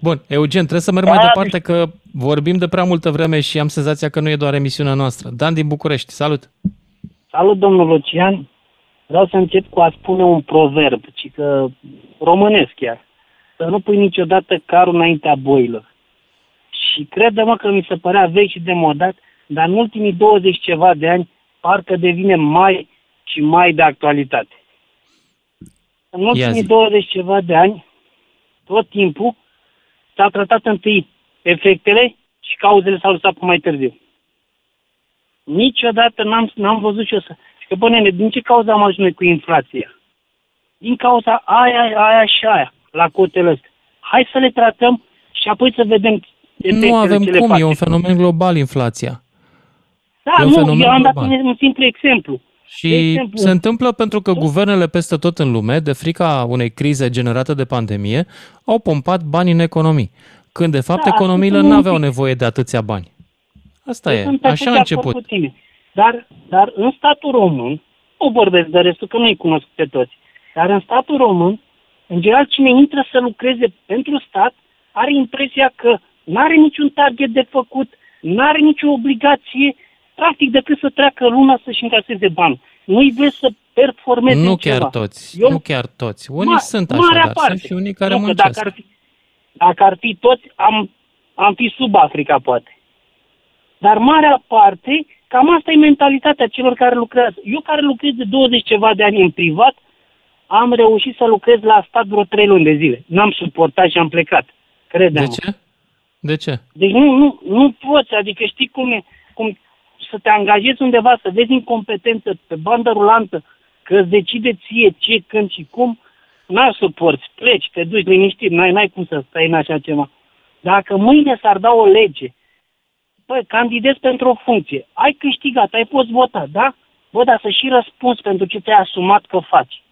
Bun, Eugen, trebuie să merg Da, mai departe, că vorbim de prea multă vreme și am senzația că nu e doar emisiunea noastră. Dan din București, salut! Salut, domnul Lucian. Vreau să încep cu a spune un proverb, ci că românesc chiar. Să nu pui niciodată carul înaintea boilor. Și crede-mă că mi se părea vechi și demodat, dar în ultimii 20 ceva de ani parcă devine mai și mai de actualitate. În ultimii zi. 20 ceva de ani, tot timpul, s-a tratat întâi efectele și cauzele s-au lăsat pe mai târziu. Niciodată n-am, n-am văzut și eu să... Și că, bă, nene, din ce cauza am ajuns noi cu inflația? Din cauza aia, aia și aia, la cotele astea. Hai să le tratăm și apoi să vedem efectele Nu avem ce le cum, face. e un fenomen global inflația. Da, e un nu, fenomen eu am dat global. un, un simplu exemplu. Și De exemplu, se întâmplă pentru că guvernele peste tot în lume, de frica unei crize generate de pandemie, au pompat bani în economii. Când de fapt Da, economiile sunt nu un aveau pic- nevoie de atâția bani. Asta Eu e, sunt așa a de acord început. Cu tine. Dar, dar în statul român, nu vorbesc de restul, că nu-i cunosc pe toți, dar în statul român, în general, cine intră să lucreze pentru stat, are impresia că nu are niciun target de făcut, nu are nicio obligație, practic decât să treacă luna să-și încaseze bani. Nu-i vezi să performeze Nu în chiar ceva. toți, Eu- nu chiar toți. Unii Ma- sunt marea așa, dar parte. sunt și unii care nu, că muncesc. Dacă ar, fi, dacă ar fi toți, am, am fi sub Africa, poate. Dar marea parte, cam asta e mentalitatea celor care lucrează. Eu care lucrez de 20 ceva de ani în privat, am reușit să lucrez la stat vreo 3 luni de zile. N-am suportat și am plecat. crede De ce? De ce? Deci nu, nu, nu poți, adică știi cum e, cum să te angajezi undeva, să vezi incompetență pe bandă rulantă, că îți decide ție ce, când și cum, n-ar suporți, pleci, te duci liniștit, n-ai, n-ai cum să stai în așa ceva. Dacă mâine s-ar da o lege, băi, candidezi pentru o funcție, ai câștigat, ai fost votat, da? Bă, dar să și răspunzi pentru ce ți-ai asumat că faci.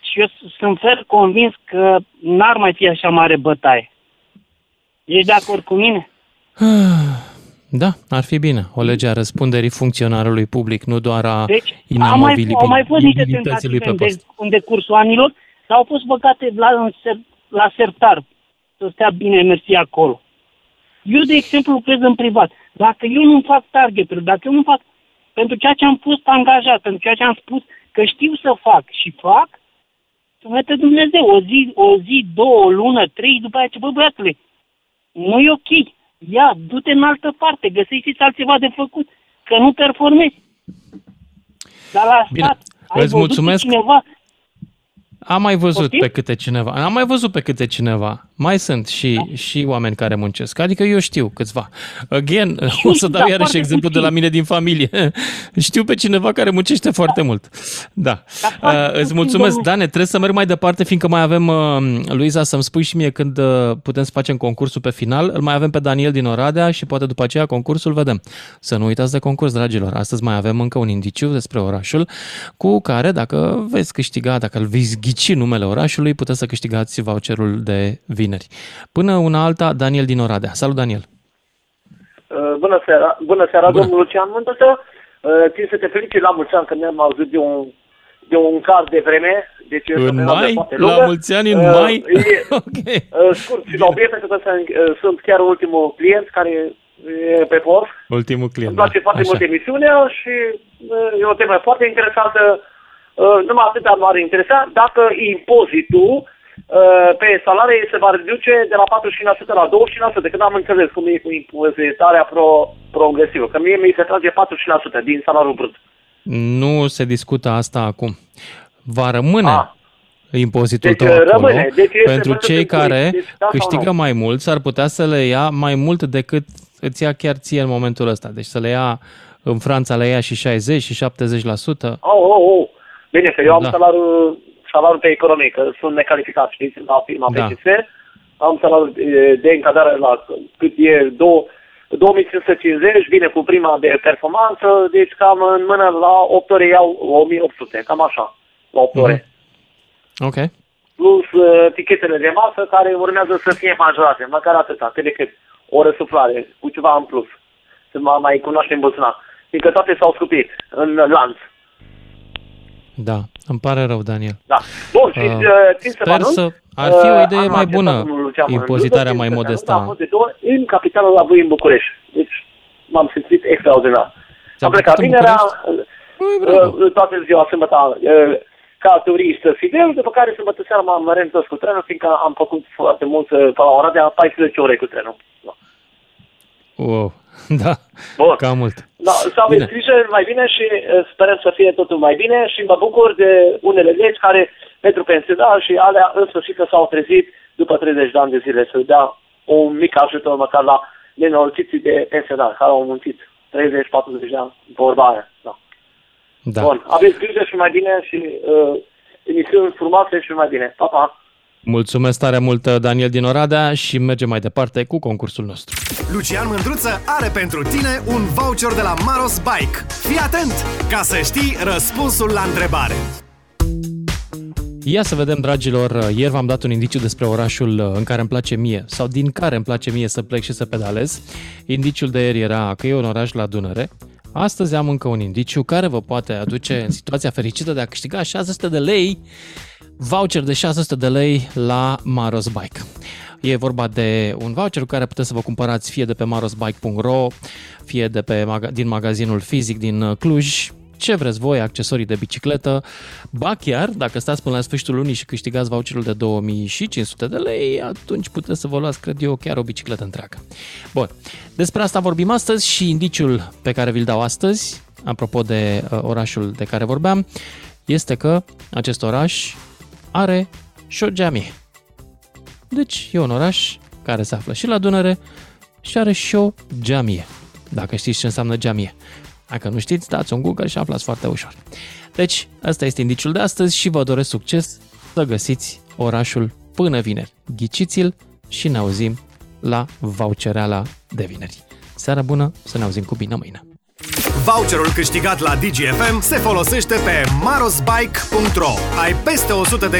Și eu s- sunt fer convins că n-ar mai fi așa mare bătaie. Ești de acord cu mine? Da, ar fi bine. O lege a răspunderii funcționarului public, nu doar a Deci, au mai, au mai fost niște inamovibilității lui tentative pe în, post. de, în decursul anilor, dar au fost băgate la, în ser, la sertar, să stea bine mersi acolo. Eu, de exemplu, lucrez în privat. Dacă eu nu fac targeturi, dacă eu nu fac pentru ceea ce am fost angajat, pentru ceea ce am spus că știu să fac și fac, să mă Dumnezeu, o zi, o zi, două, o lună, trei, după aceea, ce, bă, băiatule, nu e ok. Ia, du-te în altă parte, găsește altceva de făcut, că nu performezi. Dar la Bine, stat, ai îți văzut mulțumesc. pe cineva Am mai văzut Poftim? pe câte cineva. Am mai văzut pe câte cineva. Mai sunt și, da. și oameni care muncesc. Adică eu știu câțiva. Again, o să dau da, iarăși foarte exemplu de la mine din familie. Știu pe cineva care muncește foarte mult. Da. Uh, îți puțin, mulțumesc, domnule. Dane. Trebuie să merg mai departe, fiindcă mai avem, uh, Luiza, să-mi spui și mie când uh, putem să facem concursul pe final. Îl mai avem pe Daniel din Oradea și poate după aceea concursul vedem. Să nu uitați de concurs, dragilor. Astăzi mai avem încă un indiciu despre orașul cu care, dacă veți câștiga, dacă îl veți ghici numele orașului, puteți să câștigați voucherul de vineri. Până una alta, Daniel din Oradea. Salut, Daniel! Uh, Bună seara, bună seara Bună. domnul Lucian Mândătă. Uh, Țin să te felicit la mulți ani că ne-am auzit de un, de un car de vreme. Deci este o În perioadă mai? foarte La lungă. mulți ani în Uh, mai? E, uh, scurt și la obiect, pentru că sunt, uh, sunt chiar ultimul client care e pe post. Ultimul client. Îmi place da. foarte Așa. mult emisiunea și uh, e o temă foarte interesantă. Uh, Numai atâta m-ar interesa dacă impozitul uh, pe salarii se va reduce de la 45% la 25%, de când am înțeles cum e cu impozitarea pro, progresivă. Că mie mi se trage 40% din salariul brut. Nu se discută asta acum. Va rămâne Ah. impozitul Deci, tău acolo. rămâne. Deci este pentru văzut cei în curs. care Deci, da sau câștigă nu? mai mult, s-ar putea să le ia mai mult decât îți ia chiar ție în momentul ăsta. Deci să le ia în Franța le ia și 60 și 70%. Oh, oh, oh. Bine, că eu am Da. salariul, salariul pe economie, că sunt necalificat, știți, la firma Da. PCS. Am salariul de, de încadrare la cât e două, 2550, vine cu prima de performanță, deci cam în mână la 8 ore iau 1800, cam așa, la 8 ore. Ok. Plus uh, tichetele de masă care urmează să fie majorate, măcar atâta, cât de cât, o răsuflare, cu ceva în plus, să mă mai cunoaștem buzunar. Fiindcă toate s-au scupit în lanț. Da, îmi pare rău, Daniel. Da. Bun, și Uh, uh, țin să vă sper anunț, să... Ar fi o uh, idee anul mai acesta, bună, domnul Lucian impozitarea Mândruță, mai țin să modestă. anunț, Am fost de două ori în capitalul la voi în București. Deci m-am simțit extraordinar. Am plecat în vinerea, uh, toată ziua sâmbătă, uh, ca turist fidel, după care sâmbătă seara m-am reîntors cu trenul, fiindcă am făcut foarte mult uh, pe la ora de 14 ore cu trenul. Da. Wow. Da, Bun. cam mult. Da, să aveți Bine. grijă mai bine și uh, sperăm să fie totul mai bine și mă bucur de unele legi care pentru pensionari și alea în sfârșit că s-au trezit după 30 de ani de zile să dea un mic ajutor măcar la nenorociții de pensionari care au muncit 30-40 de ani, vorba aia. Da. Da. Bun, aveți grijă și mai bine și uh, emisiuni frumoase și mai bine. Pa, pa! Mulțumesc tare mult, Daniel din Oradea și mergem mai departe cu concursul nostru. Lucian Mândruță are pentru tine un voucher de la Maros Bike. Fii atent ca să știi răspunsul la întrebare. Ia să vedem, dragilor, ieri v-am dat un indiciu despre orașul în care îmi place mie sau din care îmi place mie să plec și să pedalez. Indiciul de ieri era că e un oraș la Dunăre. Astăzi am încă un indiciu care vă poate aduce în situația fericită de a câștiga 600 de lei, voucher de 600 de lei la Maros Bike. E vorba de un voucher cu care puteți să vă cumpărați fie de pe marosbike.ro, fie de pe maga- din magazinul fizic din uh, Cluj, ce vreți voi, accesorii de bicicletă, ba chiar, dacă stați până la sfârșitul lunii și câștigați voucherul de 2500 de lei, atunci puteți să vă luați, cred eu, chiar o bicicletă întreagă. Bun, despre asta vorbim astăzi și indiciul pe care vi-l dau astăzi, apropo de uh, orașul de care vorbeam, este că acest oraș are și o geamie. Deci e un oraș care se află și la Dunăre și are și o geamie. Dacă știți ce înseamnă geamie. Dacă nu știți, dați un Google și aflați foarte ușor. Deci, ăsta este indiciul de astăzi și vă doresc succes să găsiți orașul până vineri. Ghiciți-l și ne auzim la vouchereala de vineri. Seara bună, să ne auzim cu bine mâine. Voucherul câștigat la DGFM se folosește pe marosbike.ro. Ai peste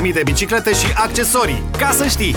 100.000 de biciclete și accesorii. Ca să știi!